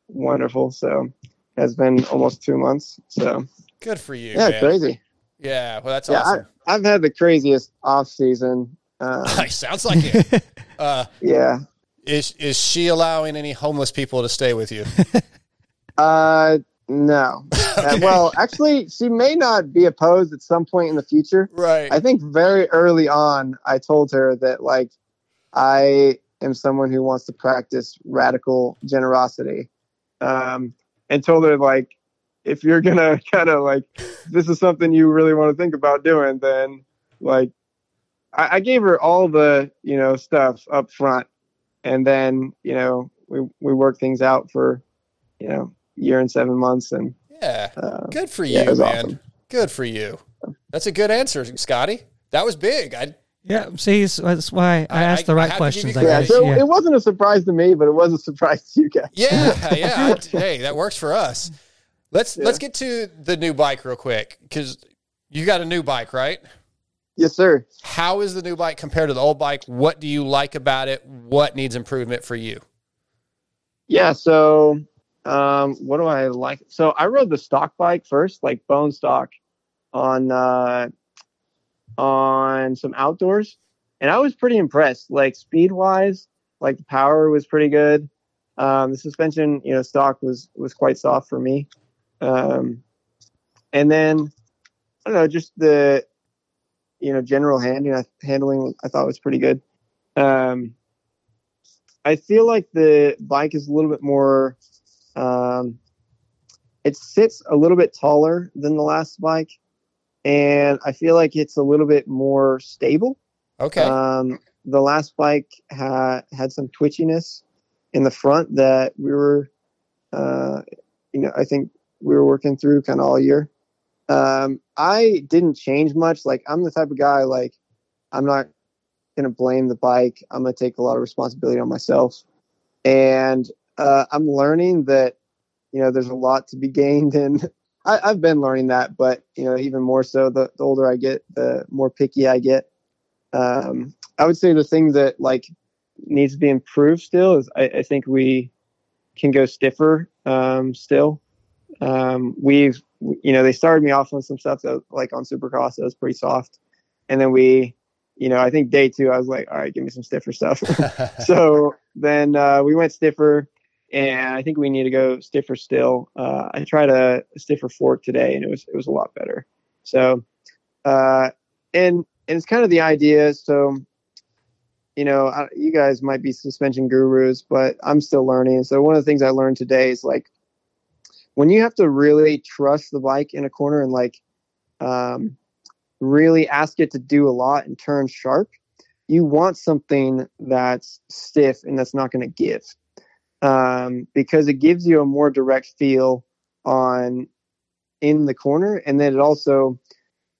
Speaker 10: wonderful. So has been almost two months. So
Speaker 4: Good for you.
Speaker 10: yeah,
Speaker 4: man.
Speaker 10: crazy.
Speaker 4: Yeah, well, that's
Speaker 10: yeah,
Speaker 4: awesome.
Speaker 10: I, I've had the craziest off season. (laughs) Um,
Speaker 4: Sounds like it. (laughs) Uh,
Speaker 10: yeah.
Speaker 4: Is is she allowing any homeless people to stay with you? (laughs)
Speaker 10: Uh, no. (laughs) Uh, well, actually, she may not be opposed at some point in the future.
Speaker 4: Right.
Speaker 10: I think very early on, I told her that like I am someone who wants to practice radical generosity, um, and told her like if you're gonna (laughs) kind of like this is something you really want to think about doing, then like I, I gave her all the you know stuff up front, and then you know we we worked things out for you know year and seven months, and
Speaker 4: Yeah.
Speaker 10: uh,
Speaker 4: Good for you,
Speaker 10: was
Speaker 4: man.
Speaker 10: awesome.
Speaker 4: Good for you. That's a good answer, Scotty. That was big. I
Speaker 5: Yeah, see, so that's why I asked the right
Speaker 4: have to you
Speaker 5: questions. I
Speaker 10: yeah, so
Speaker 5: yeah.
Speaker 10: it wasn't a surprise to me, but it was a surprise to you guys.
Speaker 4: Yeah, yeah. (laughs) I- hey, that works for us. Let's let's get to the new bike real quick because you got a new bike, right?
Speaker 10: Yes, sir.
Speaker 4: How is the new bike compared to the old bike? What do you like about it? What needs improvement for you?
Speaker 10: Yeah, so um, what do I like? So I rode the stock bike first, like bone stock, on uh, on some outdoors, and I was pretty impressed. Like speed wise, like the power was pretty good. Um, the suspension, you know, stock was was quite soft for me. Um, and then I don't know, just the you know general handling. Handling I thought was pretty good. Um, I feel like the bike is a little bit more. Um, it sits a little bit taller than the last bike, and I feel like it's a little bit more stable.
Speaker 4: Okay.
Speaker 10: Um, the last bike had had some twitchiness in the front that we were, uh, you know, I think we were working through kind of all year. Um, I didn't change much. Like I'm the type of guy like I'm not gonna blame the bike. I'm gonna take a lot of responsibility on myself, and uh, I'm learning that you know there's a lot to be gained, and (laughs) I, I've been learning that, but you know even more so the, the older I get, the more picky I get. Um, I would say the thing that like needs to be improved still is I, I think we can go stiffer um, still. Um, we've you know they started me off on some stuff that like on Supercross that was pretty soft, and then we you know I think day two I was like all right give me some stiffer stuff. (laughs) (laughs) so then uh, we went stiffer, and I think we need to go stiffer still. Uh, I tried a, a stiffer fork today, and it was it was a lot better. So, uh, and and it's kind of the idea. So, you know, I, you guys might be suspension gurus, but I'm still learning. So one of the things I learned today is like when you have to really trust the bike in a corner and like um, really ask it to do a lot and turn sharp, you want something that's stiff and that's not going to give um, because it gives you a more direct feel on in the corner, and then it also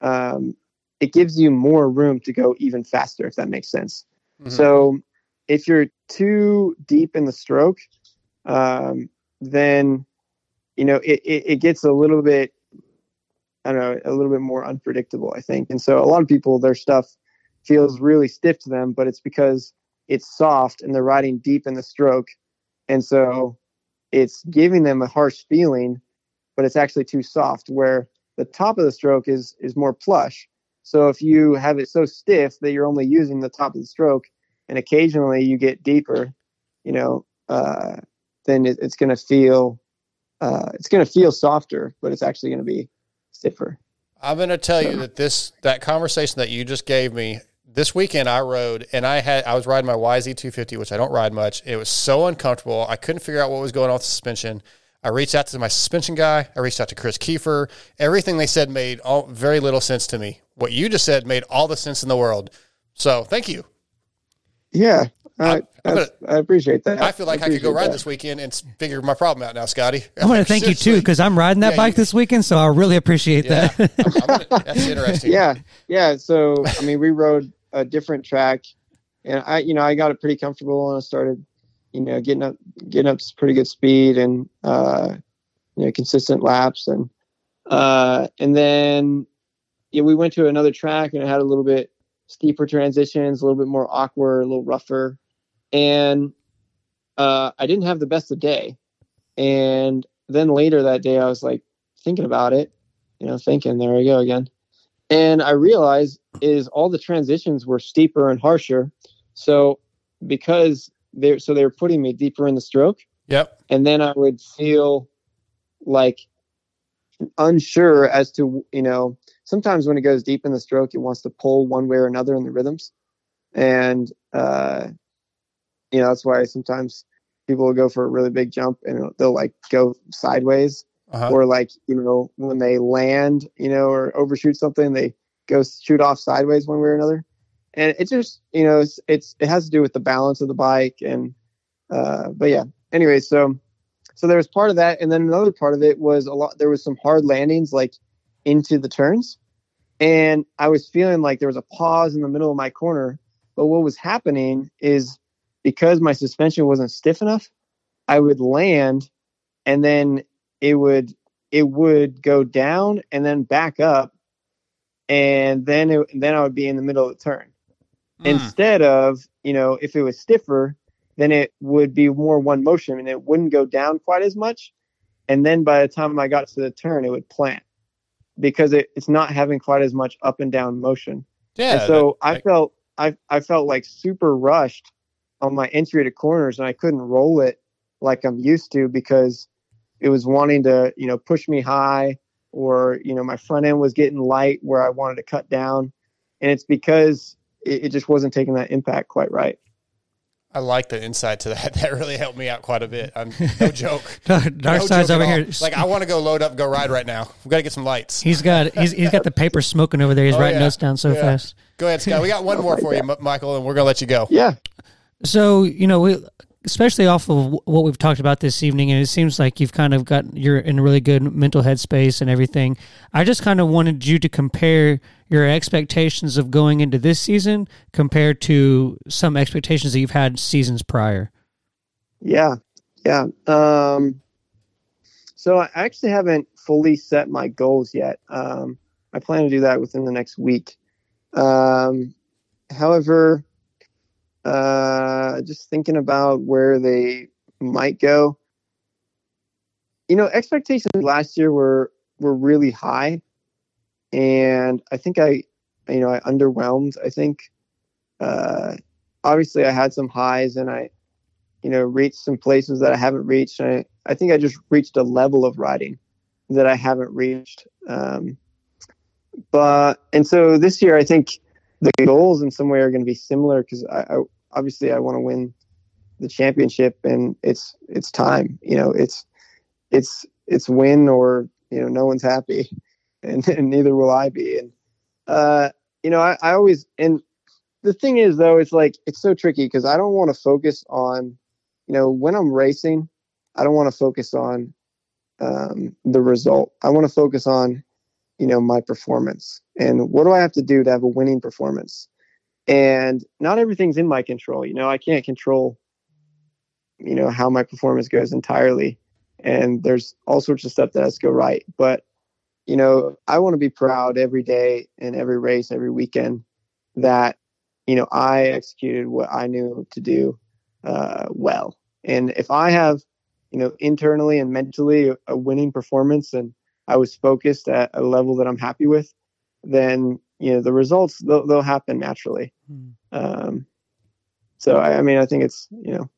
Speaker 10: um, it gives you more room to go even faster, if that makes sense. So if you're too deep in the stroke, um, then you know it, it, it gets a little bit I don't know a little bit more unpredictable, I think. And so a lot of people their stuff feels really stiff to them, but it's because it's soft and they're riding deep in the stroke, and so it's giving them a harsh feeling, but it's actually too soft. Where the top of the stroke is is more plush. So if you have it so stiff that you're only using the top of the stroke, and occasionally you get deeper, you know, uh, then it, it's going to feel uh, it's going to feel softer, but it's actually going to be stiffer.
Speaker 4: I'm going to tell you that this that conversation that you just gave me this weekend I rode and I had I was riding my YZ250 which I don't ride much. It was so uncomfortable. I couldn't figure out what was going on with the suspension. I reached out to my suspension guy. I reached out to Chris Kiefer. Everything they said made all, very little sense to me. What you just said made all the sense in the world. So thank you.
Speaker 10: Yeah, I,
Speaker 4: gonna,
Speaker 10: I appreciate that.
Speaker 4: I feel like I, could go ride
Speaker 10: that.
Speaker 4: this weekend and figure my problem out now, Scotty.
Speaker 5: I want to thank you too because I'm riding that
Speaker 4: Yeah,
Speaker 5: bike
Speaker 4: you-
Speaker 5: this weekend, so I really appreciate that.
Speaker 4: That's interesting.
Speaker 10: yeah, yeah. So I mean, we rode a different track, and I, you know, I got it pretty comfortable, and I started, you know, getting up, getting up to pretty good speed, and uh, you know, consistent laps, and uh, and then yeah, we went to another track, and it had a little bit steeper transitions, a little bit more awkward, a little rougher, and uh, I didn't have the best of day, and then later that day, I was like thinking about it, you know, thinking, there we go again. And I realized is all the transitions were steeper and harsher. So because they're so they were putting me deeper in the stroke.
Speaker 4: Yep.
Speaker 10: And then I would feel like unsure as to you know, sometimes when it goes deep in the stroke, it wants to pull one way or another in the rhythms. And uh you know, that's why sometimes people will go for a really big jump and they'll like go sideways
Speaker 4: Uh-huh.
Speaker 10: or like you know when they land you know or overshoot something they go shoot off sideways one way or another. And it just you know it's, it's it has to do with the balance of the bike and uh but yeah. Anyway so so there was part of that. And then another part of it was a lot there was some hard landings like into the turns. And i was feeling like there was a pause in the middle of my corner. But what was happening is because my suspension wasn't stiff enough i would land and then it would it would go down and then back up and then it, then I would be in the middle of the turn. Hmm. Instead of you know if it was stiffer then it would be more one motion and it wouldn't go down quite as much. And then by the time I got to the turn it would plant because it, it's not having quite as much up and down motion.
Speaker 4: Yeah,
Speaker 10: and so I felt I I felt like super rushed on my entry to corners and I couldn't roll it like I'm used to because it was wanting to, you know, push me high or, you know, my front end was getting light where I wanted to cut down. And it's because it, it just wasn't taking that impact quite right.
Speaker 4: I like the insight to that. (laughs) That really helped me out quite a bit. I'm (laughs) no joke. (laughs)
Speaker 5: Dark
Speaker 4: No
Speaker 5: Side's
Speaker 4: joke
Speaker 5: over here.
Speaker 4: Like I want to go load up, go ride right now. We've got to get some lights.
Speaker 5: He's got he's, he's got the paper smoking over there. He's
Speaker 4: Oh,
Speaker 5: writing
Speaker 4: yeah.
Speaker 5: notes down so
Speaker 4: Yeah.
Speaker 5: fast.
Speaker 4: Go ahead, Scott. We got one more for you, Michael, and we're gonna let you go.
Speaker 10: Yeah.
Speaker 5: So you know, especially off of what we've talked about this evening, and it seems like you've kind of got you're in a really good mental headspace and everything. I just kind of wanted you to compare your expectations of going into this season compared to some expectations that you've had seasons prior.
Speaker 10: Yeah. Yeah. Um, so I actually haven't fully set my goals yet. Um, I plan to do that within the next week. Um, however, uh, just thinking about where they might go. You know, expectations last year were were really high, and I think I, you know, I underwhelmed. I think, uh, obviously, I had some highs, and I, you know, reached some places that I haven't reached. I, I think I just reached a level of riding that I haven't reached. Um, but and so this year, I think the goals in some way are going to be similar because I obviously I want to win the championship, and it's it's time. You know, it's it's it's win or you know no one's happy, (laughs) and, and neither will I be. And uh, you know, I, I always and the thing is though, it's like it's so tricky because I don't want to focus on you know when I'm racing, I don't want to focus on um, the result. I want to focus on you know my performance and what do I have to do to have a winning performance. And not everything's in my control. You know, I can't control you know how my performance goes entirely. And there's all sorts of stuff that has to go right. But you know i want to be proud every day and every race every weekend that you know i executed what i knew to do uh, well. And if i have you know internally and mentally a, winning performance and i was focused at a level that i'm happy with then you know the results they'll, they'll happen naturally um, so I, I mean i think it's you know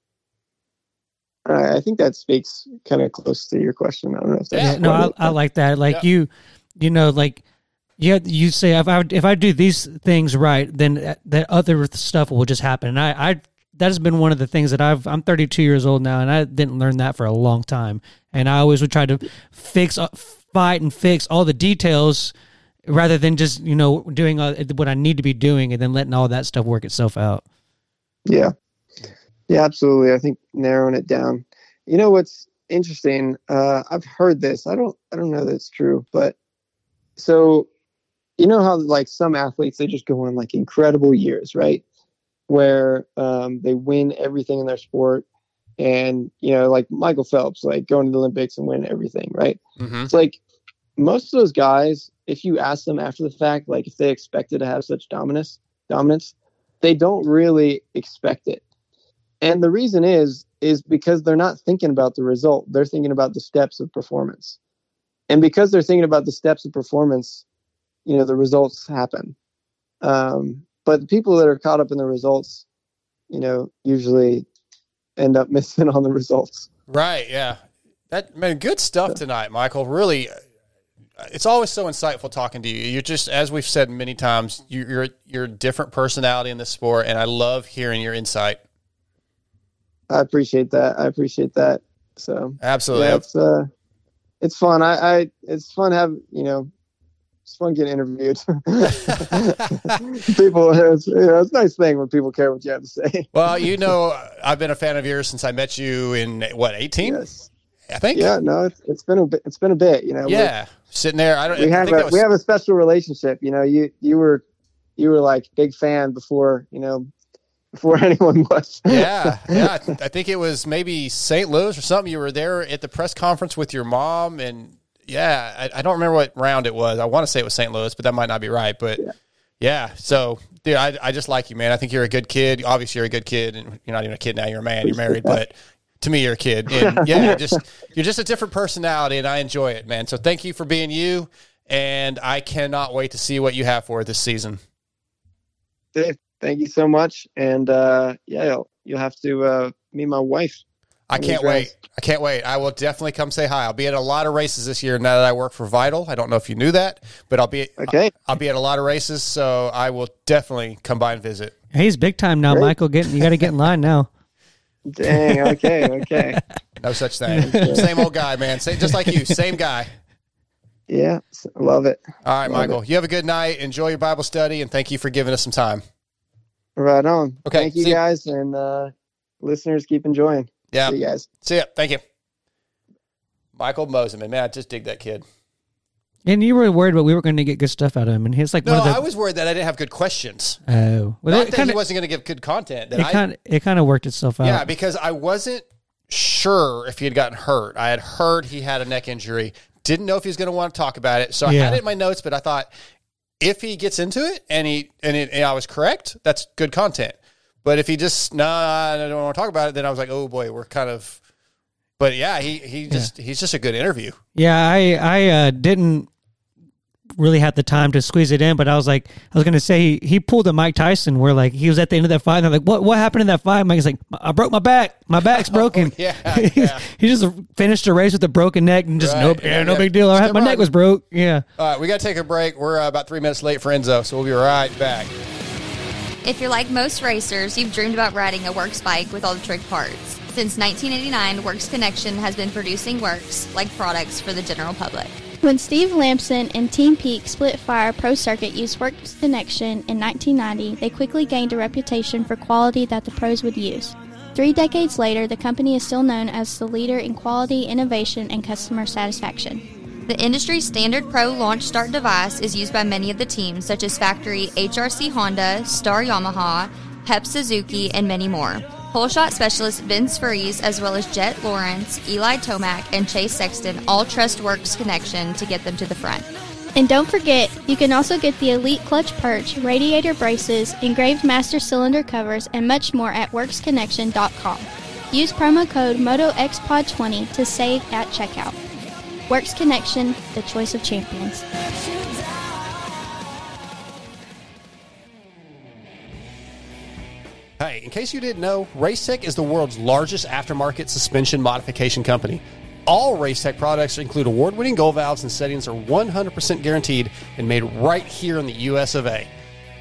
Speaker 10: I I think that speaks kind of close to your question. I don't know if that's
Speaker 5: Yeah, no, I, I like that. Like you, you know, like yeah, you say if I if I do these things right, then that, that other stuff will just happen. And I, I that has been one of the things that I've. I'm 32 years old now, and I didn't learn that for a long time. And I always would try to fix, uh, fight, and fix all the details rather than just you know doing uh, what I need to be doing and then letting all that stuff work itself out.
Speaker 10: Yeah. Yeah, absolutely. I think narrowing it down. You know what's interesting? Uh, I've heard this. I don't. I don't know that it's true, but so you know how like some athletes they just go on like incredible years, right? Where um, they win everything in their sport, and you know, like Michael Phelps, like going to the Olympics and win everything, right?
Speaker 4: Mm-hmm.
Speaker 10: It's like most of those guys, if you ask them after the fact, like if they expected to have such dominance, dominance, they don't really expect it. And the reason is is because they're not thinking about the result. They're thinking about the steps of performance. And because they're thinking about the steps of performance, you know, the results happen. Um, but the people that are caught up in the results, you know, usually end up (laughs) missing on the results.
Speaker 4: Right. Yeah. That man, good stuff tonight, Michael. Really, it's always so insightful talking to you. You're just, as we've said many times, you- you're you're a different personality in this sport, and I love hearing your insight.
Speaker 10: I appreciate that. I appreciate that. So
Speaker 4: Absolutely.
Speaker 10: yeah, it's uh, it's fun. I, I it's fun have you know, it's fun getting interviewed. (laughs) (laughs) people, it's, you know, it's a nice thing when people care what you have to say.
Speaker 4: Well, you know, I've been a fan of yours since I met you in what 18.
Speaker 10: Yes.
Speaker 4: I think.
Speaker 10: Yeah, no, it's, it's been a bit. It's been a bit. You know.
Speaker 4: Yeah, sitting there. I don't.
Speaker 10: We
Speaker 4: I
Speaker 10: have
Speaker 4: think
Speaker 10: a
Speaker 4: was-
Speaker 10: we have a special relationship. You know, you you were you were like big fan before you know before (laughs) anyone was.
Speaker 4: yeah, yeah. I, (laughs) th- I think it was maybe St. Louis or something. You were there at the press conference with your mom, and yeah, I, I don't remember what round it was. I want to say it was St. Louis, but that might not be right. But yeah, so dude, I, I just like you, man. I think you're a good kid. Obviously, you're a good kid, and you're not even a kid now. You're a man. You're married, (laughs) but to me, you're a kid. And (laughs) yeah, just you're just a different personality, and I enjoy it, man. So thank you for being you, and I cannot wait to see what you have for this season.
Speaker 10: Dave, thank you so much, and uh, yeah, you'll, you'll have to uh, meet my wife.
Speaker 4: I can't wait. I can't wait. I will definitely come say hi. I'll be at a lot of races this year now that I work for Vital. I don't know if you knew that, but I'll be
Speaker 10: okay.
Speaker 4: I'll be at a lot of races, so I will definitely come by and visit.
Speaker 5: Hey, He's big time now,
Speaker 10: Great.
Speaker 5: Michael. Getting you got to get in line now.
Speaker 10: Dang. Okay. Okay. (laughs)
Speaker 4: No such thing. Same old guy, man. Same, just like you, same guy.
Speaker 10: yeah, love it.
Speaker 4: All right,
Speaker 10: Love
Speaker 4: Michael. You have a good night. Enjoy your Bible study, and thank you for giving us some time.
Speaker 10: Right on.
Speaker 4: Okay,
Speaker 10: Thank you guys, and uh, listeners, keep enjoying.
Speaker 4: Yeah.
Speaker 10: See you guys.
Speaker 4: See ya. Thank you. Michael Mosiman, man, I just dig that kid.
Speaker 5: And you were worried, but we were going to get good stuff out of him. And he's like,
Speaker 4: No,
Speaker 5: one of the,
Speaker 4: I was worried that I didn't have good questions.
Speaker 5: Oh, well,
Speaker 4: Not
Speaker 5: it
Speaker 4: that
Speaker 5: kind
Speaker 4: he
Speaker 5: of
Speaker 4: wasn't going to give good content. That
Speaker 5: it
Speaker 4: I,
Speaker 5: kind of it kind of worked itself out.
Speaker 4: Yeah, because I wasn't sure if he had gotten hurt. I had heard he had a neck injury. Didn't know if he was going to want to talk about it. So I
Speaker 5: Yeah.
Speaker 4: had it in my notes, but I thought if he gets into it and he and, it, and I was correct, that's good content. But if he just no, I don't want to talk about it, then I was like, oh boy, we're kind of. But yeah, he he just he's just a good interview.
Speaker 5: Yeah, I I uh, didn't really had the time to squeeze it in, but I was like, I was gonna say he, he pulled a Mike Tyson where like he was at the end of that fight, and they're like, what what happened in that fight? Mike's like, I broke my back, my back's (laughs) broken. (laughs)
Speaker 4: yeah,
Speaker 5: he just finished a race with a broken neck and just no yeah,
Speaker 4: yeah,
Speaker 5: no
Speaker 4: yeah.
Speaker 5: big deal. I had, my neck was broke. Yeah.
Speaker 4: All right, we got to take a break. We're uh, about three minutes late for Enzo, so we'll be right back.
Speaker 11: If you're like most racers, you've dreamed about riding a Works bike with all the trick parts. Since 1989, Works Connection has been producing Works like products for the general public.
Speaker 12: When Steve Lamson and Team Peak Split Fire Pro Circuit used Works Connection in 1990, they quickly gained a reputation for quality that the pros would use. Three decades later, the company is still known as the leader in quality, innovation, and customer satisfaction.
Speaker 11: The industry standard Pro launch start device is used by many of the teams, such as factory HRC Honda, Star Yamaha, Pep Suzuki, and many more. Pole shot specialist Vince Friese, as well as Jett Lawrence, Eli Tomac, and Chase Sexton all trust Works Connection to get them to the front.
Speaker 12: And don't forget, you can also get the Elite Clutch Perch, radiator braces, engraved master cylinder covers, and much more at WorksConnection.com. Use promo code MotoXPod20 to save at checkout. Works Connection, the choice of champions.
Speaker 4: Hey, in case you didn't know, Racetech is the world's largest aftermarket suspension modification company. All Racetech products include award winning gold valves and settings are 100% guaranteed and made right here in the US of A.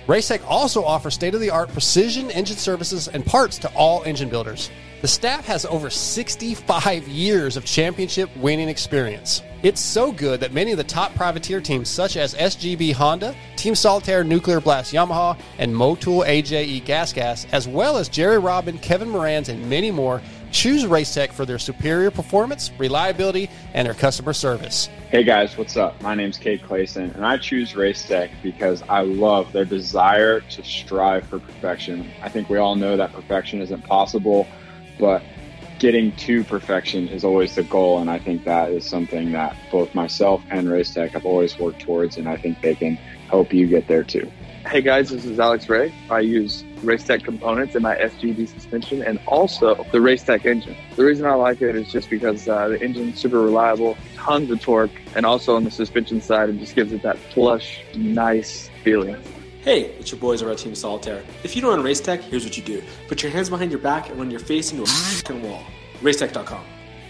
Speaker 4: Racetech also offers state of the art precision engine services and parts to all engine builders. The staff has over 65 years of championship winning experience. It's so good that many of the top privateer teams, such as SGB Honda, Team Solitaire Nuclear Blast Yamaha, and Motul AJE Gas Gas, as well as Jerry Robin, Kevin Moranz, and many more, choose Racetech for their superior performance, reliability, and their customer service.
Speaker 13: Hey guys, what's up? My name's Cade Clason, and I choose Racetech because I love their desire to strive for perfection. I think we all know that perfection isn't possible, but getting to perfection is always the goal, and I think that is something that both myself and Race Tech have always worked towards, and I think they can help you get there too.
Speaker 14: Hey guys, this is Alex Ray. I use Race Tech components in my SGB suspension and also the Race Tech engine. The reason I like it is just because uh, the engine's super reliable, tons of torque, and also on the suspension side, it just gives it that plush, nice feeling.
Speaker 15: Hey, it's your boys over at Team Solitaire. If you don't run Racetech, here's what you do. Put your hands behind your back and run your face into a f***ing wall. Racetech.com.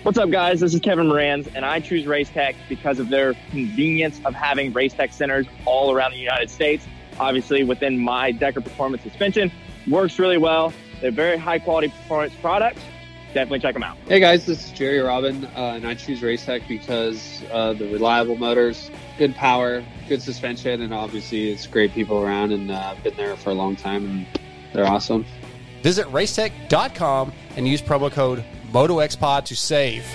Speaker 16: What's up, guys? This is Kevin Moranz, and I choose Racetech because of their convenience of having Racetech centers all around the United States. Obviously, within my Decker Performance suspension, works really well. They're very high quality performance products. Definitely check them out.
Speaker 17: Hey guys, this is Jerry Robin, uh, and I choose Racetech because uh, the reliable motors, good power, good suspension, and obviously it's great people around, and uh, I've been there for a long time, and they're awesome.
Speaker 4: Visit racetech.com and use promo code MotoXPod to save.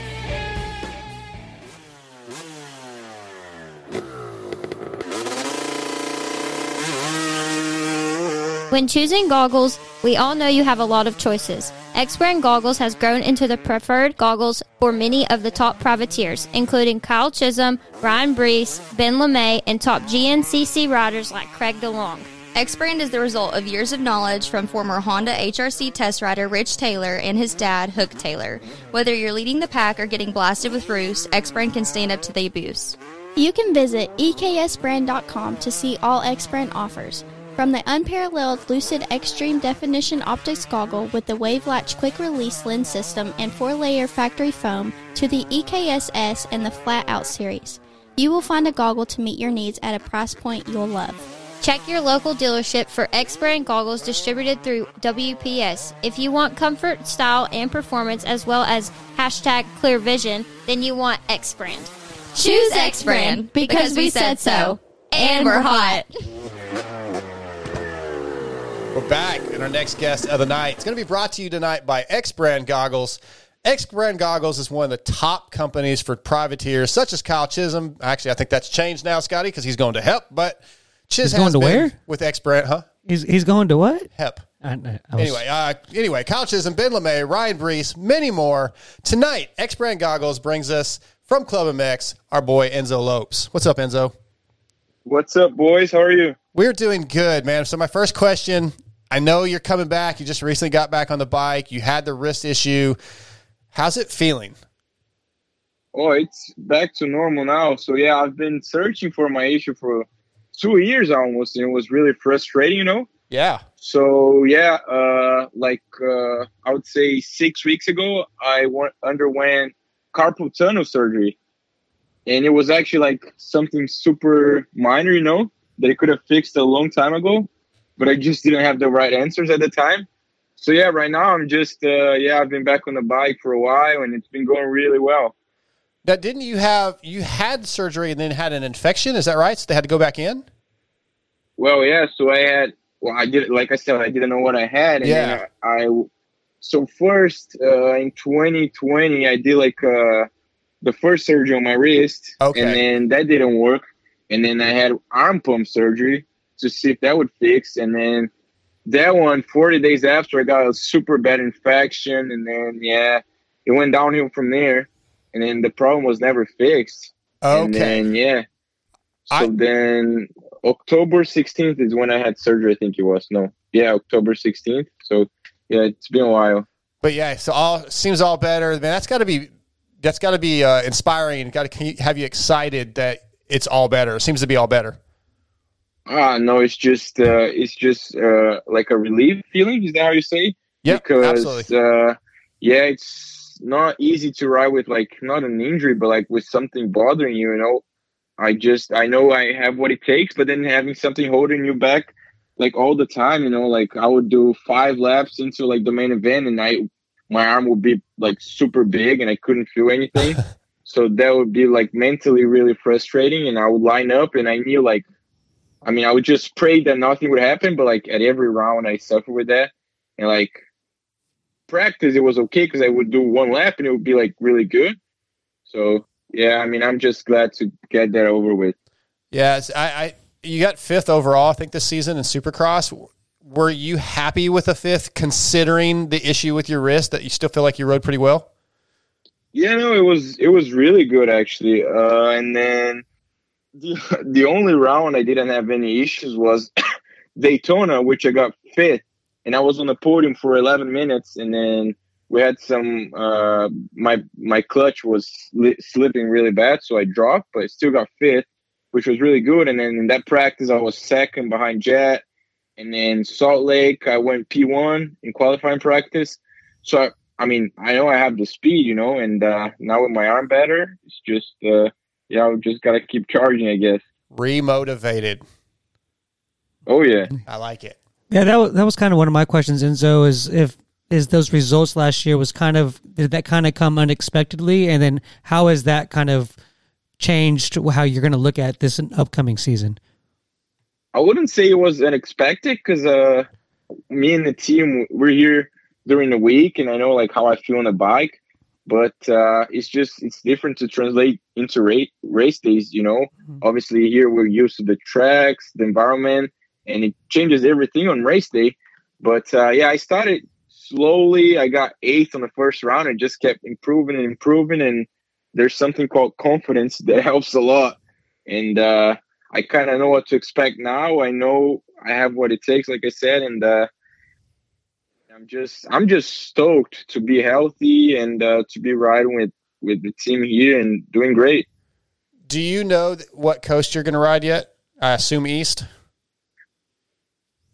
Speaker 18: When choosing goggles, we all know you have a lot of choices. EKS Brand Goggles has grown into the preferred goggles for many of the top privateers, including Kyle Chisholm, Ryan Breece, Ben LaMay, and top GNCC riders like Craig DeLong.
Speaker 11: EKS Brand is the result of years of knowledge from former Honda HRC test rider Rich Taylor and his dad, Hook Taylor. Whether you're leading the pack or getting blasted with roost, EKS Brand can stand up to the abuse.
Speaker 12: You can visit eksbrand.com to see all EKS Brand offers. From the unparalleled Lucid Extreme Definition Optics Goggle with the Wave Latch Quick Release Lens System and 4 layer factory foam to the EKSS and the Flat Out series, you will find a goggle to meet your needs at a price point you'll love.
Speaker 18: Check your local dealership for EKS Brand goggles distributed through WPS. If you want comfort, style, and performance as well as hashtag clear vision, then you want EKS Brand.
Speaker 11: Choose EKS Brand because we said so. And we're hot.
Speaker 4: We're back, and our next guest of the night is going to be brought to you tonight by EKS Brand Goggles. EKS Brand Goggles is one of the top companies for privateers, such as Kyle Chisholm. Actually, I think that's changed now, Scotty, because he's going to HEP. But Chis
Speaker 5: He's going
Speaker 4: has
Speaker 5: to
Speaker 4: been
Speaker 5: where?
Speaker 4: with EKS Brand, huh?
Speaker 5: He's he's going to what?
Speaker 4: HEP.
Speaker 5: I, I was-
Speaker 4: Anyway, uh, anyway, Kyle Chisholm, Ben LaMay, Ryan Breece, many more. Tonight, EKS Brand Goggles brings us from Club MX our boy Enzo Lopes. What's up, Enzo?
Speaker 19: What's up, boys? How are you?
Speaker 4: We're doing good, man. So my first question, I know you're coming back. You just recently got back on the bike. You had the wrist issue. How's it feeling?
Speaker 19: Oh, it's back to normal now. So yeah, I've been searching for my issue for two years almost, and it was really frustrating, you know.
Speaker 4: Yeah.
Speaker 19: So yeah, uh, like uh, I would say six weeks ago, I went, underwent carpal tunnel surgery, and it was actually like something super minor, you know, I could have fixed a long time ago, but I just didn't have the right answers at the time. So yeah, right now I'm just uh, yeah, I've been back on the bike for a while, and it's been going really well.
Speaker 4: Now, didn't you have you had surgery and then had an infection? Is that right? So they had to go back in.
Speaker 19: Well, yeah. So I had, well, I did, like I said, I didn't know what I had, and
Speaker 4: Yeah.
Speaker 19: I, I so first uh, in 2020, I did like uh, the first surgery on my wrist,
Speaker 4: Okay.
Speaker 19: and then that didn't work, and then I had arm pump surgery to see if that would fix, and then that one 40 days after, I got a super bad infection, and then yeah, it went downhill from there, and then the problem was never fixed. And
Speaker 4: Okay.
Speaker 19: then yeah. So then October 16th is when I had surgery, I think it was. No. Yeah, October 16th. So yeah, it's been a while.
Speaker 4: But yeah, so all seems all better. Man, that's got to be that's got to be uh, inspiring and got to have you excited that it's all better. It seems to be all better.
Speaker 19: Ah, no, it's just uh, it's just uh, like a relief feeling. Is that how you say?
Speaker 4: Yeah,
Speaker 19: because
Speaker 4: absolutely.
Speaker 19: uh, yeah, it's not easy to ride with like not an injury, but like with something bothering you. You know, I just I know I have what it takes, but then having something holding you back like all the time. You know, like I would do five laps into like the main event, and I my arm would be like super big, and I couldn't feel anything. (laughs) so that would be like mentally really frustrating, and I would line up, and I knew like I mean, I would just pray that nothing would happen, but like at every round, I suffer with that. And like practice, it was okay because I would do one lap and it would be like really good. So yeah, I mean, I'm just glad to get that over with.
Speaker 4: Yeah, I, I you got fifth overall, I think, this season in Supercross. Were you happy with a fifth, considering the issue with your wrist that you still feel like you rode pretty well?
Speaker 19: Yeah, no, it was it was really good actually. Uh, and then the (laughs) the only round I didn't have any issues was (coughs) Daytona, which I got fifth, and I was on the podium for 11 minutes, and then we had some uh, my my clutch was sli- slipping really bad, so I dropped, but I still got fifth, which was really good. And then in that practice, I was second behind Jet, and then Salt Lake, I went P1 in qualifying practice. So I mean, I know I have the speed, you know, and uh, now with my arm better, it's just uh, yeah, I just gotta keep charging, I guess.
Speaker 4: Remotivated.
Speaker 19: Oh yeah,
Speaker 4: I like it.
Speaker 5: Yeah, that was, that was kind of one of my questions, Enzo. Is if is those results last year was kind of did that kind of come unexpectedly, and then how has that kind of changed how you're going to look at this upcoming season?
Speaker 19: I wouldn't say it was unexpected because uh, me and the team we're here during the week, and I know like how I feel on the bike. But uh, it's just it's different to translate into race race days. You know, obviously here we're used to the tracks, the environment, and it changes everything on race day. But uh, yeah, I started slowly. I got eighth on the first round and just kept improving and improving. And there's something called confidence (laughs) that helps a lot. And uh, I kind of know what to expect now. I know I have what it takes, like I said, and uh, I'm just I'm just stoked to be healthy and uh, to be riding with with the team here and doing great.
Speaker 4: Do you know what coast you're going to ride yet? I assume East.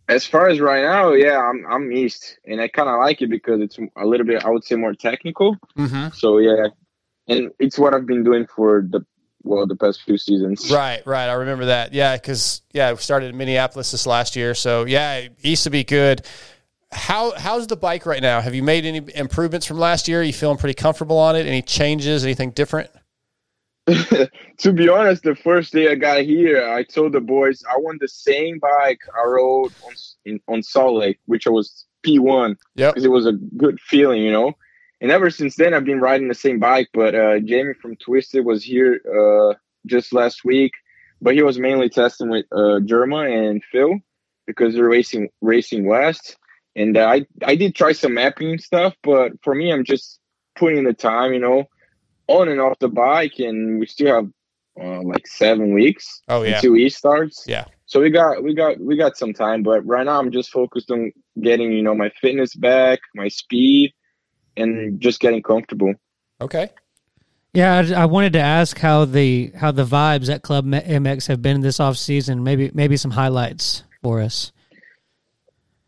Speaker 19: As far as right now, yeah, I'm I'm East, and I kind of like it because it's a little bit, I would say, more technical.
Speaker 4: Mm-hmm.
Speaker 19: So yeah, and it's what I've been doing for the well the past few seasons.
Speaker 4: Right, right. I remember that. Yeah, because yeah, we started in Minneapolis this last year. So yeah, East to be good. How how's the bike right now? Have you made any improvements from last year? Are you feeling pretty comfortable on it? Any changes? Anything different? (laughs)
Speaker 19: to be honest, the first day I got here, I told the boys I want the same bike I rode on in, on Salt Lake, which I was P1.
Speaker 4: Yeah,
Speaker 19: because it was a good feeling, you know. And ever since then, I've been riding the same bike. But uh, Jamie from Twisted was here uh, just last week, but he was mainly testing with uh, Germa and Phil because they're racing racing west. And uh, I I did try some mapping stuff, but for me, I'm just putting the time, you know, on and off the bike, and we still have uh, like seven weeks
Speaker 4: Oh, yeah.
Speaker 19: until E starts.
Speaker 4: Yeah.
Speaker 19: So we got we got we got some time, but right now I'm just focused on getting you know my fitness back, my speed, and just getting comfortable.
Speaker 4: Okay.
Speaker 5: Yeah, I, I wanted to ask how the how the vibes at Club MX have been this off season. Maybe maybe some highlights for us.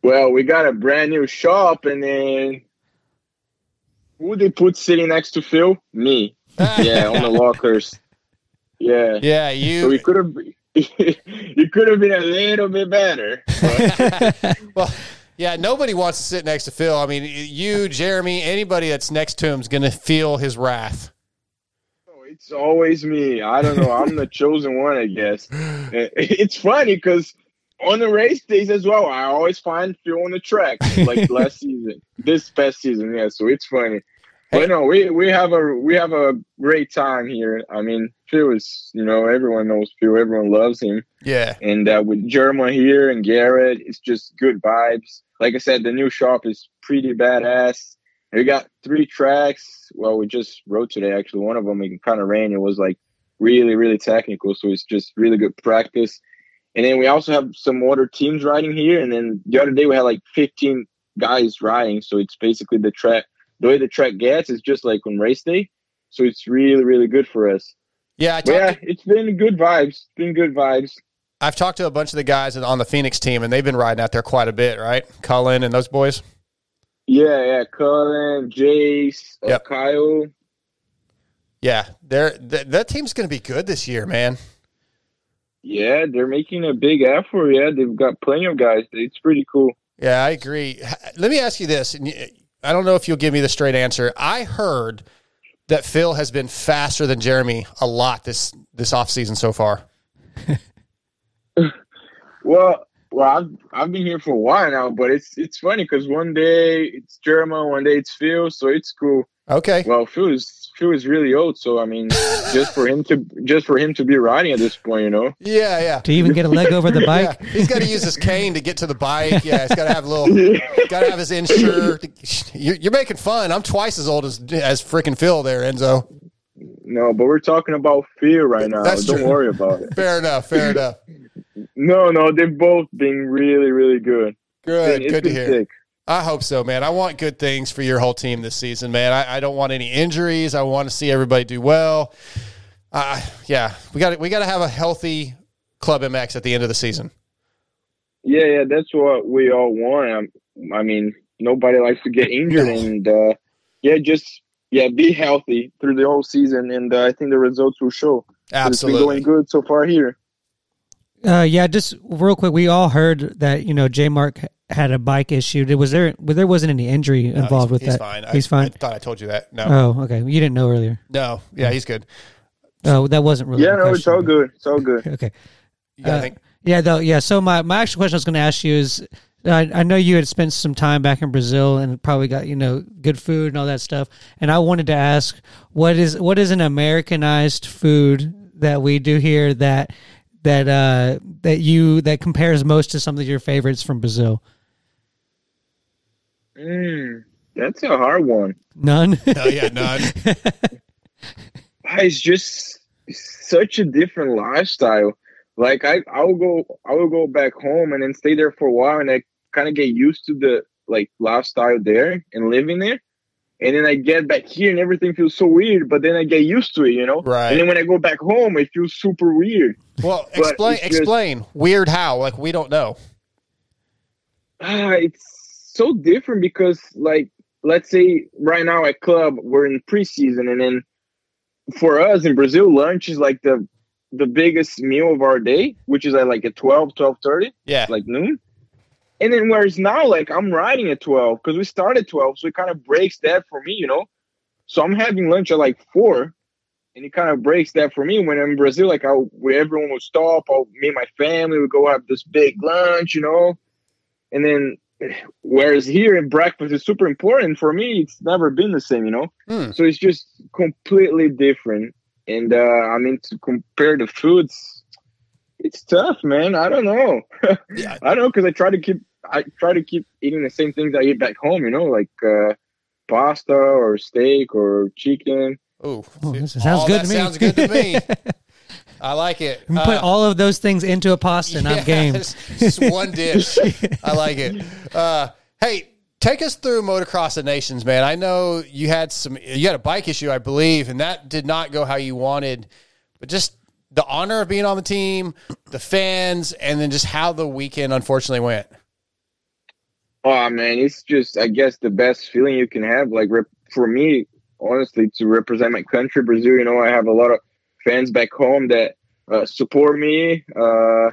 Speaker 19: Well, we got a brand new shop, and then who they put sitting next to Phil? Me. (laughs) yeah, on the lockers. Yeah.
Speaker 4: Yeah, you.
Speaker 19: So we could have. you (laughs) could have been a little bit better. (laughs)
Speaker 4: well, yeah, nobody wants to sit next to Phil. I mean, you, Jeremy, anybody that's next to him is going to feel his wrath.
Speaker 19: Oh, it's always me. I don't know. I'm the chosen one, I guess. (gasps) It's funny because on the race days as well, I always find Phil on the track, like (laughs) last season, this past season. Yeah, so it's funny. But no, we we have a we have a great time here. I mean, Phil is you know everyone knows Phil, everyone loves him.
Speaker 4: Yeah,
Speaker 19: and uh, with Germa here and Garrett, it's just good vibes. Like I said, the new shop is pretty badass. We got three tracks. Well, we just rode today. Actually, one of them it kind of rained. It was like really, really technical. So it's just really good practice. And then we also have some other teams riding here. And then the other day we had like 15 guys riding. So it's basically the track. The way the track gets is just like on race day. So it's really, really good for us.
Speaker 4: Yeah,
Speaker 19: yeah, it's been good vibes. It's been good vibes.
Speaker 4: I've talked to a bunch of the guys on the Phoenix team, and they've been riding out there quite a bit, right? Cullen and those boys.
Speaker 19: Yeah, yeah. Cullen, Jace, uh, Kyle.
Speaker 4: Yeah, they're th- that team's going to be good this year, man.
Speaker 19: Yeah, they're making a big effort. Yeah, they've got plenty of guys. It's pretty cool.
Speaker 4: Yeah, I agree. Let me ask you this. I don't know if you'll give me the straight answer. I heard that Phil has been faster than Jeremy a lot this this off season so far. (laughs)
Speaker 19: Well, well, I've I've been here for a while now, but it's it's funny because one day it's Jeremy, one day it's Phil, so it's cool.
Speaker 4: Okay.
Speaker 19: Well, Phil is Phil is really old, so I mean, (laughs) just for him to just for him to be riding at this point, you know.
Speaker 4: Yeah, yeah.
Speaker 5: To even get a leg over the (laughs) bike.
Speaker 4: Yeah, he's got to use his cane to get to the bike. Yeah, he's got to have a little, (laughs) got to have his Ensure. You're, you're making fun. I'm twice as old as as freaking Phil there, Enzo.
Speaker 19: No, but we're talking about fear right now.
Speaker 4: That's
Speaker 19: Don't
Speaker 4: true.
Speaker 19: worry about it.
Speaker 4: Fair enough. Fair enough.
Speaker 19: No, no, they've both been really, really good.
Speaker 4: Good.
Speaker 19: It's
Speaker 4: good to hear.
Speaker 19: sick.
Speaker 4: I hope so, man. I want good things for your whole team this season, man. I, I don't want any injuries. I want to see everybody do well. Uh, yeah, we got we got to have a healthy Club MX at the end of the season.
Speaker 19: Yeah, yeah, that's what we all want. Um, I mean, nobody likes to get (laughs) injured, and uh, yeah, just yeah, be healthy through the whole season, and uh, I think the results will show.
Speaker 4: Absolutely.
Speaker 19: it's been going good so far here.
Speaker 5: Uh, yeah, just real quick, we all heard that you know J Mark had a bike issue. Did- Was there? Well, there wasn't any injury
Speaker 4: No,
Speaker 5: involved
Speaker 4: he's,
Speaker 5: with
Speaker 4: he's
Speaker 5: that.
Speaker 4: fine.
Speaker 5: He's
Speaker 4: I,
Speaker 5: fine.
Speaker 4: I thought I told you that. No.
Speaker 5: Oh, okay. You didn't know earlier.
Speaker 4: No. Yeah, he's good.
Speaker 5: Oh, that wasn't really.
Speaker 19: yeah,
Speaker 5: the
Speaker 19: no, it's all good. It's all good. (laughs)
Speaker 5: Okay.
Speaker 4: You
Speaker 5: Uh, yeah, though. Yeah. So my my actual question I was going to ask you is, I, I know you had spent some time back in Brazil and probably got you know good food and all that stuff. And I wanted to ask, what is what is an Americanized food that we do here that that uh that you that compares most to some of your favorites from Brazil?
Speaker 19: Mm, that's a hard one.
Speaker 5: None.
Speaker 4: Oh yeah, none. (laughs)
Speaker 19: It's just such a different lifestyle. Like I, I will go, I will go back home and then stay there for a while, and I kind of get used to the like lifestyle there and living there. And then I get back here and everything feels so weird, but then I get used to it, you know.
Speaker 4: Right.
Speaker 19: And then when I go back home, it feels super weird.
Speaker 4: Well,
Speaker 19: But
Speaker 4: explain
Speaker 19: just-
Speaker 4: explain weird how like we don't know.
Speaker 19: Ah, it's so different because like let's say right now at club we're in preseason and then for us in brazil lunch is like the the biggest meal of our day which is at like at 12 12
Speaker 4: Yeah.
Speaker 19: like noon. And then whereas now like i'm riding at 12 because we start at 12 so it kind of breaks that for me you know? So i'm having lunch at like 4 and it kind of breaks that for me. When i'm in brazil like i where everyone would stop i'll me and my family would go have this big lunch you know? And then, whereas here in breakfast is super important for me, it's never been the same, you know.
Speaker 4: Hmm.
Speaker 19: So it's just completely different. And uh, I mean, to compare the foods, it's tough, man. I don't know. (laughs) I don't know because I try to keep I try to keep eating the same things I eat back home, you know, like uh, pasta or steak or chicken.
Speaker 4: Ooh,
Speaker 5: this sounds good
Speaker 4: that
Speaker 5: to me.
Speaker 4: Sounds good to me. (laughs) I like it.
Speaker 5: You put
Speaker 4: Uh,
Speaker 5: all of those things into a pasta, and I'm game.
Speaker 4: Just one dish. I like it. Uh, hey, take us through Motocross of Nations, man. I know you had some. You had a bike issue, I believe, and that did not go how you wanted. But just the honor of being on the team, the fans, and then just how the weekend unfortunately went.
Speaker 19: Oh man, it's just I guess the best feeling you can have. Like rep- for me, honestly, to represent my country, Brazil. You know, I have a lot of fans back home that uh, support me. Uh,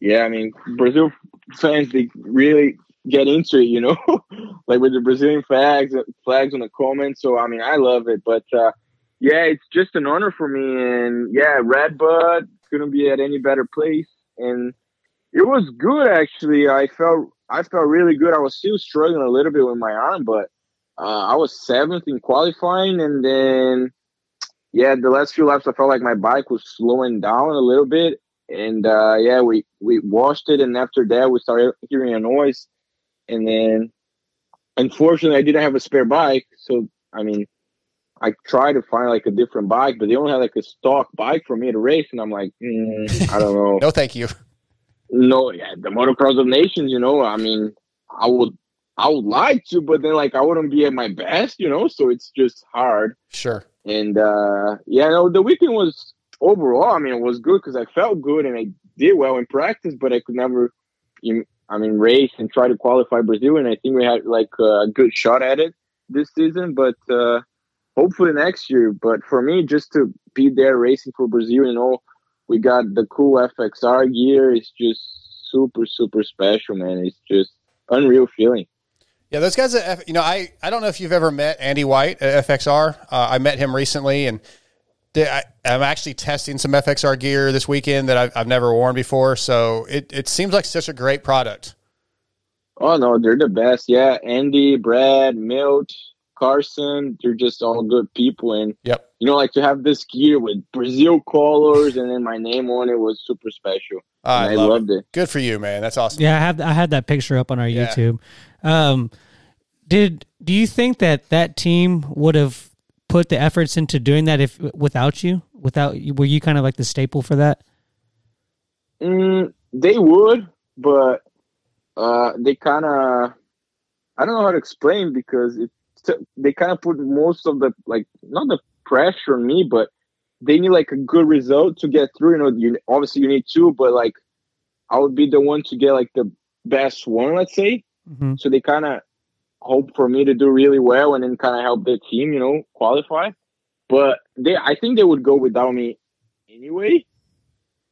Speaker 19: yeah, I mean, Brazil fans they really get into it. You know, (laughs) like with the Brazilian flags flags on the comments. So I mean, I love it. But uh, yeah, it's just an honor for me. And yeah, Red Bud couldn't be at any better place. And it was good actually. I felt I felt really good. I was still struggling a little bit with my arm, but uh, I was seventh in qualifying, and then yeah, the last few laps I felt like my bike was slowing down a little bit, and uh, yeah, we we washed it, and after that we started hearing a noise, and then unfortunately I didn't have a spare bike, so I mean. I tried to find like a different bike, but they only had like a stock bike for me to race, and I'm like, mm, I don't know. (laughs)
Speaker 4: No, thank you.
Speaker 19: No, yeah, the motocross of nations, you know, I mean, I would, I would like to, but then like I wouldn't be at my best, you know, so it's just hard.
Speaker 4: Sure.
Speaker 19: And uh yeah, no, the weekend was overall, I mean, it was good because I felt good and I did well in practice, but I could never, you, I mean, race and try to qualify Brazil. And I think we had like a good shot at it this season, but uh, hopefully next year. But for me, just to be there racing for Brazil, you know, we got the cool FXR gear. It's just super, super special, man. It's just unreal feeling.
Speaker 4: Yeah, those guys. At F, you know, I I don't know if you've ever met Andy White at FXR. Uh, I met him recently, and I, I'm actually testing some FXR gear this weekend that I've, I've never worn before. So it it seems like such a great product.
Speaker 19: Oh no, they're the best. Yeah, Andy, Brad, Milt, Carson, they're just all good people. And
Speaker 4: yep,
Speaker 19: you know, like to have this gear with Brazil colors and then my name on it was super special.
Speaker 4: I,
Speaker 19: I
Speaker 4: love
Speaker 19: loved it.
Speaker 4: Good for you, man. That's awesome.
Speaker 5: Yeah, I have I had that picture up on our
Speaker 4: Yeah.
Speaker 5: YouTube. Um, did do you think that that team would have put the efforts into doing that if without you? Without were you kind of like the staple for that?
Speaker 19: Mm, they would, but uh, they kind of I don't know how to explain because it they kind of put most of the like not the pressure on me, but they need like a good result to get through. You know, you obviously you need two, but like I would be the one to get like the best one, let's say.
Speaker 5: Mm-hmm.
Speaker 19: So they kind of hope for me to do really well and then kind of help the team, you know, qualify. But they, I think they would go without me anyway.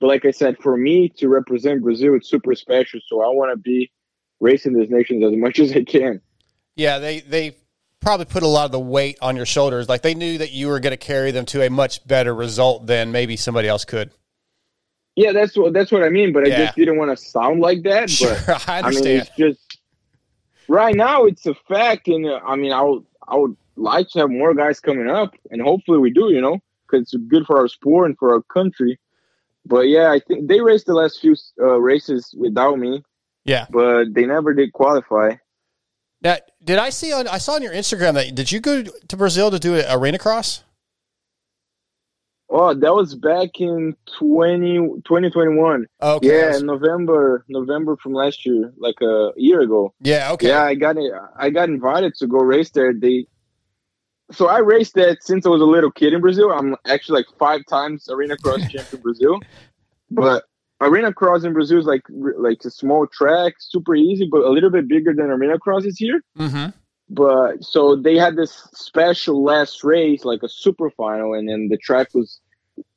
Speaker 19: But like I said, for me to represent Brazil, it's super special. So I want to be racing these nations as much (laughs) as I can.
Speaker 4: Yeah, they they probably put a lot of the weight on your shoulders. Like they knew that you were going to carry them to a much better result than maybe somebody else could.
Speaker 19: Yeah, that's what that's what I mean. But I just didn't want to sound like that. (laughs)
Speaker 4: Sure,
Speaker 19: but
Speaker 4: I
Speaker 19: mean,
Speaker 4: understand.
Speaker 19: it's just right now it's a fact, and uh, I mean, I would I would like to have more guys coming up, and hopefully we do. You know, because it's good for our sport and for our country. But yeah, I think they raced the last few uh, races without me.
Speaker 4: Yeah,
Speaker 19: but they never did qualify.
Speaker 4: Now, did I see on I saw on your Instagram that did you go to Brazil to do an arena cross?
Speaker 19: Oh, that was back in 20, 2021.
Speaker 4: Okay,
Speaker 19: Yeah, November, November from last year, like a year ago.
Speaker 4: Yeah, okay.
Speaker 19: Yeah, I got it. I got invited to go race there. They, so I raced that since I was a little kid in Brazil. I'm actually like five times arena cross (laughs) champion Brazil. But arena cross in Brazil is like like a small track, super easy, but a little bit bigger than arena cross is here.
Speaker 4: Mm-hmm.
Speaker 19: But so they had this special last race, like a super final, and then the track was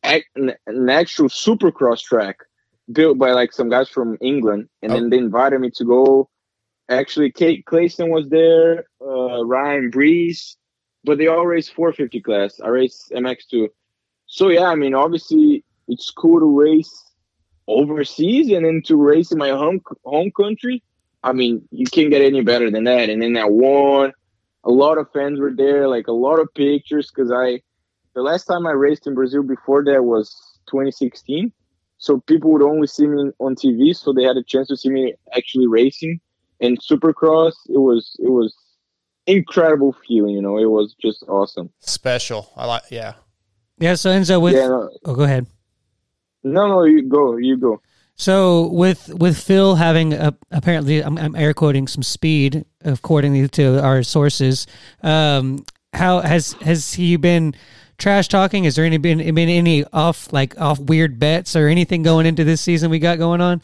Speaker 19: an, an actual supercross track built by like some guys from England, and then they invited me to go. Actually, Cade Clason was there, uh, Ryan Breece, but they all raced 450 class. I raced MX2. So yeah, I mean, obviously it's cool to race overseas and then to race in my home home country. I mean, you can't get any better than that. And then I won. A lot of fans were there, like a lot of pictures. Because I, the last time I raced in Brazil before that was 2016. So people would only see me on TV, so they had a chance to see me actually racing. And Supercross, it was it was incredible feeling. You know, it was just awesome.
Speaker 4: Special. I like. Yeah.
Speaker 5: Yeah. So Enzo, with
Speaker 19: Yeah, no.
Speaker 5: oh, go ahead.
Speaker 19: No, no, you go, you go.
Speaker 5: So with with Phil having a, apparently, I'm, I'm air quoting some speed according to our sources. Um, how has has he been trash talking? Is there any been been any off like off weird bets or anything going into this season we got going on?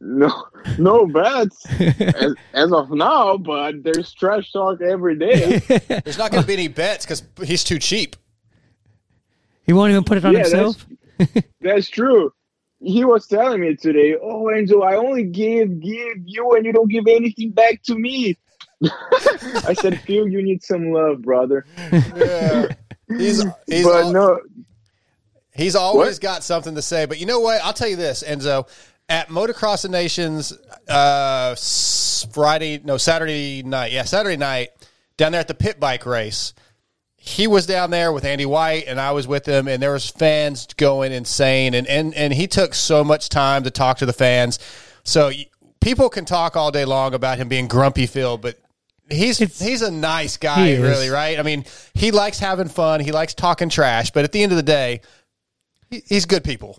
Speaker 19: No, no bets as, as of now, but there's trash talk every day.
Speaker 4: There's not going to be any bets because he's too cheap.
Speaker 5: He won't even put it on
Speaker 19: Yeah,
Speaker 5: himself.
Speaker 19: That's (laughs) true. He was telling me today, "Oh, Enzo, I only give give you, and you don't give anything back to me." (laughs) I said, "Phil, you need some love, brother."
Speaker 4: Yeah. He's (laughs) he's
Speaker 19: but
Speaker 4: al-
Speaker 19: no,
Speaker 4: He's always
Speaker 19: What?
Speaker 4: got something to say. But you know what? I'll tell you this, Enzo. At Motocross of Nations, uh, Friday, no, Saturday night. Yeah, Saturday night, down there at the pit bike race. He was down there with Andy White, and I was with him, and there was fans going insane, and and and he took so much time to talk to the fans. So people can talk all day long about him being grumpy Phil, but he's he's a nice guy, really, right? I mean, he likes having fun, he likes talking trash, but at the end of the day, he- he's good people.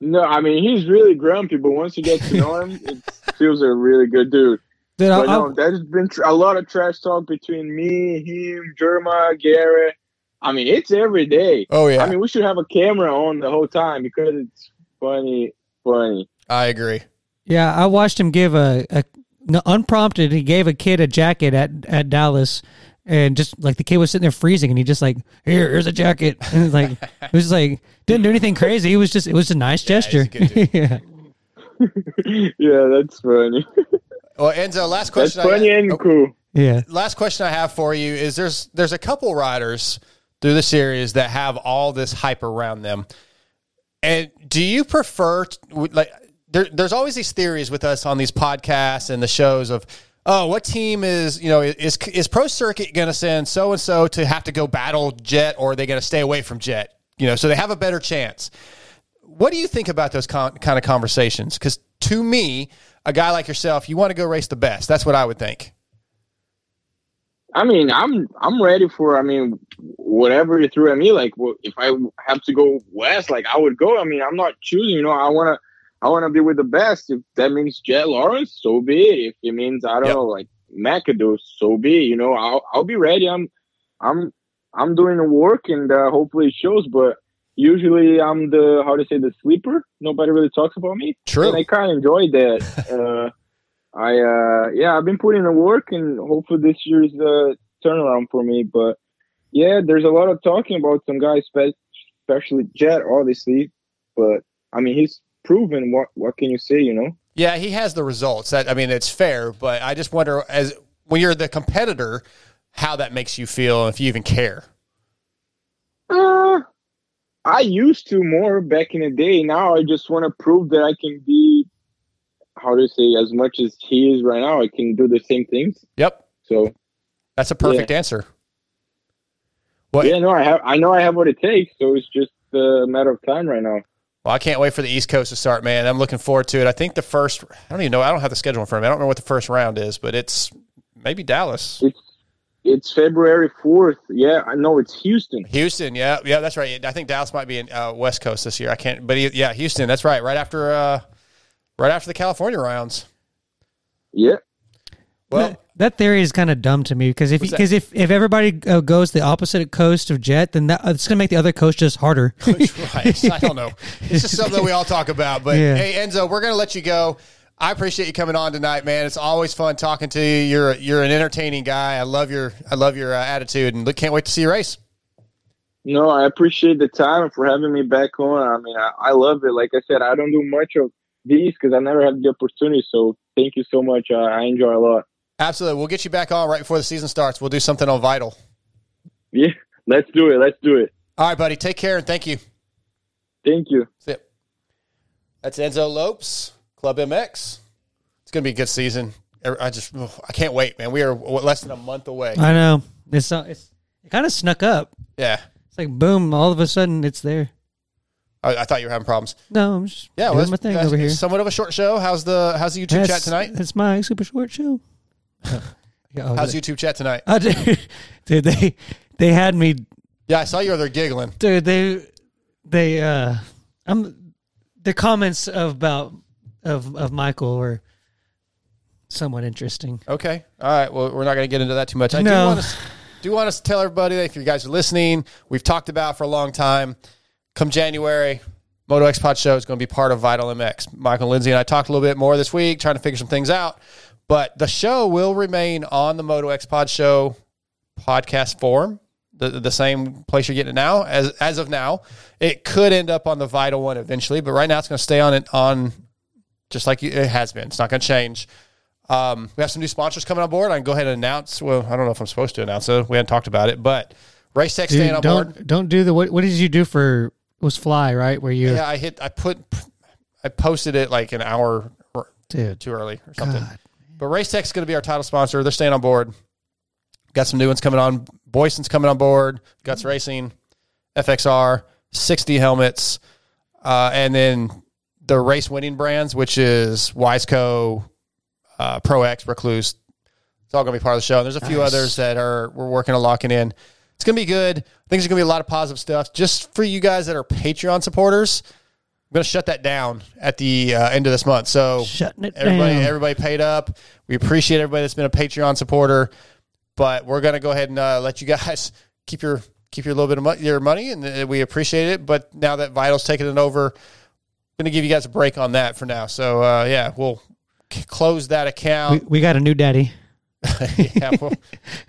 Speaker 19: no, I mean he's really grumpy, but once you get to know him, (laughs) it feels a really good dude.
Speaker 5: Dude,
Speaker 19: but
Speaker 5: I-
Speaker 19: no, there's been tr- a lot of trash talk between me, him, Jerma, Garrett. I mean, it's every day.
Speaker 4: Oh, yeah.
Speaker 19: I mean, we should have a camera on the whole time because it's funny funny.
Speaker 4: I agree.
Speaker 5: Yeah, I watched him give a, a no, unprompted. He gave a kid a jacket at at Dallas, and just like the kid was sitting there freezing, and he just like here, here's a jacket, (laughs) and it's like it was like didn't do anything crazy. It was just it was a nice gesture. (laughs) yeah. (laughs)
Speaker 19: yeah, that's funny.
Speaker 4: Oh, well, Enzo, uh, last
Speaker 19: That's
Speaker 4: question. I
Speaker 19: funny
Speaker 4: got-
Speaker 19: and
Speaker 4: oh,
Speaker 19: cool.
Speaker 5: Yeah.
Speaker 4: Last question I have for you is there's there's a couple riders through the series that have all this hype around them, and do you prefer like there, there's always these theories with us on these podcasts and the shows of oh what team is you know is is Pro Circuit going to send so and so to have to go battle Jett or are they going to stay away from Jett you know so they have a better chance. What do you think about those con- kind of conversations? Because to me, a guy like yourself, you want to go race the best. That's what I would think.
Speaker 19: I mean, I'm I'm ready for. I mean, whatever you threw at me. Like, well, if I have to go west, like I would go. I mean, I'm not choosing. You know, I wanna I wanna be with the best. If that means Jett Lawrence, so be it. If it means I don't know, like McAdoo, so be it. You know, I'll I'll be ready. I'm I'm I'm doing the work, and uh, hopefully it shows. But usually I'm the how to say the sleeper. Nobody really talks about me.
Speaker 4: True.
Speaker 19: And I kind of enjoy that. uh, (laughs) I uh yeah, I've been putting in the work and hopefully this year's the turnaround for me. But yeah, there's a lot of talking about some guys, especially Jett, obviously. But I mean, he's proven. What what can you say? You know.
Speaker 4: Yeah, he has the results. That I mean, it's fair, but I just wonder as when you're the competitor, how that makes you feel, if you even care.
Speaker 19: Uh, I used to more back in the day. Now I just want to prove that I can be, how to say, as much as he is right now. I can do the same things.
Speaker 4: Yep.
Speaker 19: So
Speaker 4: That's a perfect
Speaker 19: Yeah.
Speaker 4: answer.
Speaker 19: yeah, no, I have. I know I have what it takes. So it's just a matter of time right now.
Speaker 4: Well, I can't wait for the East Coast to start, man. I'm looking forward to it. I think the first, I don't even know, I don't have the schedule in front of me. I don't remember what the first round is, but it's maybe Dallas.
Speaker 19: It's it's February fourth. Yeah, I know it's Houston.
Speaker 4: Houston, yeah, yeah, that's right. I think Dallas might be in uh, West Coast this year. I can't, but he, yeah, Houston, that's right. Right after, uh, right after the California rounds.
Speaker 19: Yeah.
Speaker 4: Well,
Speaker 5: that, that theory is kind of dumb to me because if because if, if everybody uh, goes the opposite coast of Jett, then that, it's going to make the other coast just harder. (laughs)
Speaker 4: right. I don't know. It's just something that we all talk about. But (laughs)
Speaker 5: Yeah.
Speaker 4: hey, Enzo, we're gonna let you go. I appreciate you coming on tonight, man. It's always fun talking to you. You're you're an entertaining guy. I love your I love your uh, attitude, and look, can't wait to see you race.
Speaker 19: No, I appreciate the time for having me back on. I mean, I, I love it. Like I said, I don't do much of these because I never had the opportunity. So thank you so much. Uh, I enjoy a lot.
Speaker 4: Absolutely, we'll get you back on right before the season starts. We'll do something on Vital.
Speaker 19: Yeah, (laughs) let's do it. Let's do it.
Speaker 4: All right, buddy. Take care and thank you.
Speaker 19: Thank you.
Speaker 4: See ya. That's Enzo Lopes, Club MX. It's gonna be a good season. I just I can't wait, man. We are less than a month away.
Speaker 5: I know it's uh, it's it kind of snuck up.
Speaker 4: Yeah,
Speaker 5: It's like boom, all of a sudden it's there.
Speaker 4: I, I thought you were having problems.
Speaker 5: No, I'm just
Speaker 4: Yeah,
Speaker 5: doing
Speaker 4: well,
Speaker 5: my thing over here.
Speaker 4: Somewhat of a short show. How's the How's the YouTube
Speaker 5: That's-
Speaker 4: chat tonight?
Speaker 5: It's my super short show. (laughs) Yeah,
Speaker 4: How's YouTube chat tonight?
Speaker 5: Oh, dude, (laughs) dude, they they had me,
Speaker 4: Yeah, I saw you over there giggling.
Speaker 5: dude. They they uh, I'm the comments of about of of Michael were somewhat interesting.
Speaker 4: Okay. All right. Well, we're not going to get into that too much. I do
Speaker 5: No.
Speaker 4: want to do want us to tell everybody that if you guys are listening, we've talked about for a long time. Come January, Moto X Pod Show is going to be part of Vital MX. Michael Lindsay and I talked a little bit more this week, trying to figure some things out. But the show will remain on the Moto X Pod Show podcast form, the the same place you're getting it now. As as of now, it could end up on the Vital one eventually, but right now it's going to stay on it on just like it has been. It's not going to change. Um, we have some new sponsors coming on board. I can go ahead and announce. Well, I don't know if I'm supposed to announce it. We hadn't talked about it, but Race Tech staying on
Speaker 5: don't
Speaker 4: board.
Speaker 5: don't do the what? What did you do for? Was Fly right where you?
Speaker 4: Yeah, I hit. I put. I posted it like an hour
Speaker 5: Dude.
Speaker 4: too early or something. But Race Tech's going to be our title sponsor. They're staying on board. Got some new ones coming on. Boyesen's coming on board. Guts Racing, FXR, 6D helmets, uh, and then the race winning brands, which is Wiseco, uh, Pro X, Rekluse. It's all going to be part of the show. And there's a few others that are we're working on locking in. It's going to be good. I think there's going to be a lot of positive stuff. Just for you guys that are Patreon supporters, I'm going to shut that down at the uh, end of this month. So
Speaker 5: Shutting it
Speaker 4: everybody,
Speaker 5: down.
Speaker 4: everybody paid up. We appreciate everybody that's been a Patreon supporter, but we're going to go ahead and uh, let you guys (laughs) keep your keep your little bit of mo- your money, and uh, we appreciate it. But now that Vital's taking it over, going to give you guys a break on that for now. So uh, yeah, we'll c- close that
Speaker 5: We,
Speaker 4: account.
Speaker 5: we got a new daddy. (laughs) (laughs)
Speaker 4: yeah, we'll,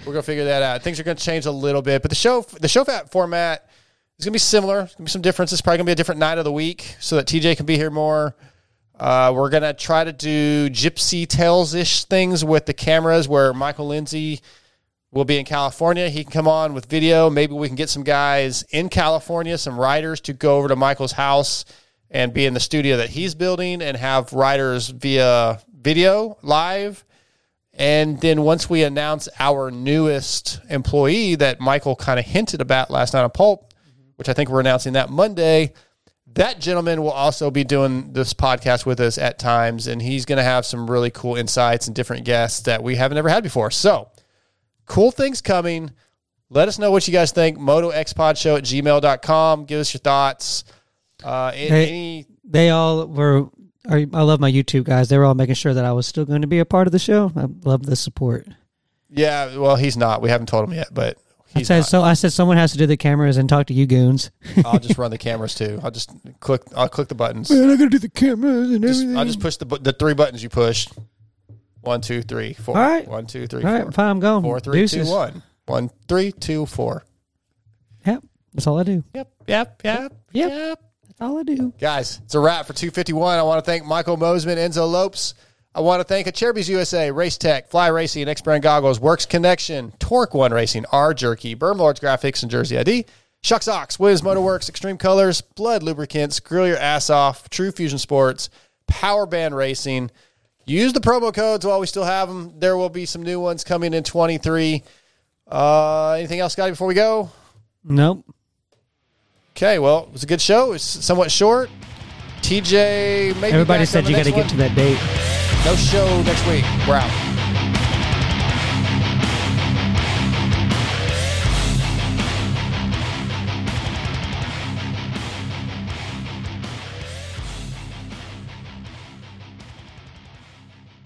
Speaker 4: we're gonna figure that out. Things are gonna change a little bit, but the show the show fat format is gonna be similar. There's gonna be some differences. Probably gonna be a different night of the week so that TJ can be here more. Uh, we're gonna try to do Gypsy Tales ish things with the cameras, where Michael Lindsay will be in California. He can come on with video. Maybe we can get some guys in California, some writers to go over to Michael's house and be in the studio that he's building and have writers via video live. And then once we announce our newest employee that Michael kind of hinted about last night on Pulp, which I think we're announcing that Monday, that gentleman will also be doing this podcast with us at times. And he's going to have some really cool insights and different guests that we haven't ever had before. So, cool things coming. Let us know what you guys think. MotoXPodShow at gmail.com. Give us your thoughts. Uh,
Speaker 5: They,
Speaker 4: any
Speaker 5: they all were. I love my YouTube guys. They were all making sure that I was still going to be a part of the show. I love the support.
Speaker 4: Yeah, well, he's not. We haven't told him yet, but
Speaker 5: I said
Speaker 4: not.
Speaker 5: so. I said someone has to do the cameras and talk to you goons.
Speaker 4: I'll just (laughs) run the cameras too. I'll just click. I'll click the buttons.
Speaker 5: Man, I got to do the cameras and
Speaker 4: Just-
Speaker 5: everything.
Speaker 4: I'll just push the the three buttons you pushed. One, two, three, four.
Speaker 5: All right.
Speaker 4: One, two, three,
Speaker 5: All right,
Speaker 4: four.
Speaker 5: fine, I'm going.
Speaker 4: Four, three, two,
Speaker 5: Deuces.
Speaker 4: one. One, three, two, four.
Speaker 5: Yep, that's all I do.
Speaker 4: Yep, yep, yep,
Speaker 5: yep. That's all I do.
Speaker 4: Guys, it's a wrap for 251. I want to thank Michael Mosiman, Enzo Lopes. I want to thank Acerbis USA, Race Tech, Fly Racing, EKS Brand Goggles, Works Connection, Torque One Racing, R Jerky, Burn Lords Graphics, and Jersey ID. Shucks Ox, Williams Motorworks, Extreme Colors, Blud Lubricants, Grill Your Ass Off, True Fusion Sports, Power Band Racing. Use the promo codes while we still have them. There will be some new ones coming in 23. Uh, anything else, Scotty, before we go?
Speaker 5: Nope.
Speaker 4: Okay, well, it was a good show. It was somewhat short. TJ, maybe
Speaker 5: Everybody said you got to get to that date.
Speaker 4: No show next week. We're out.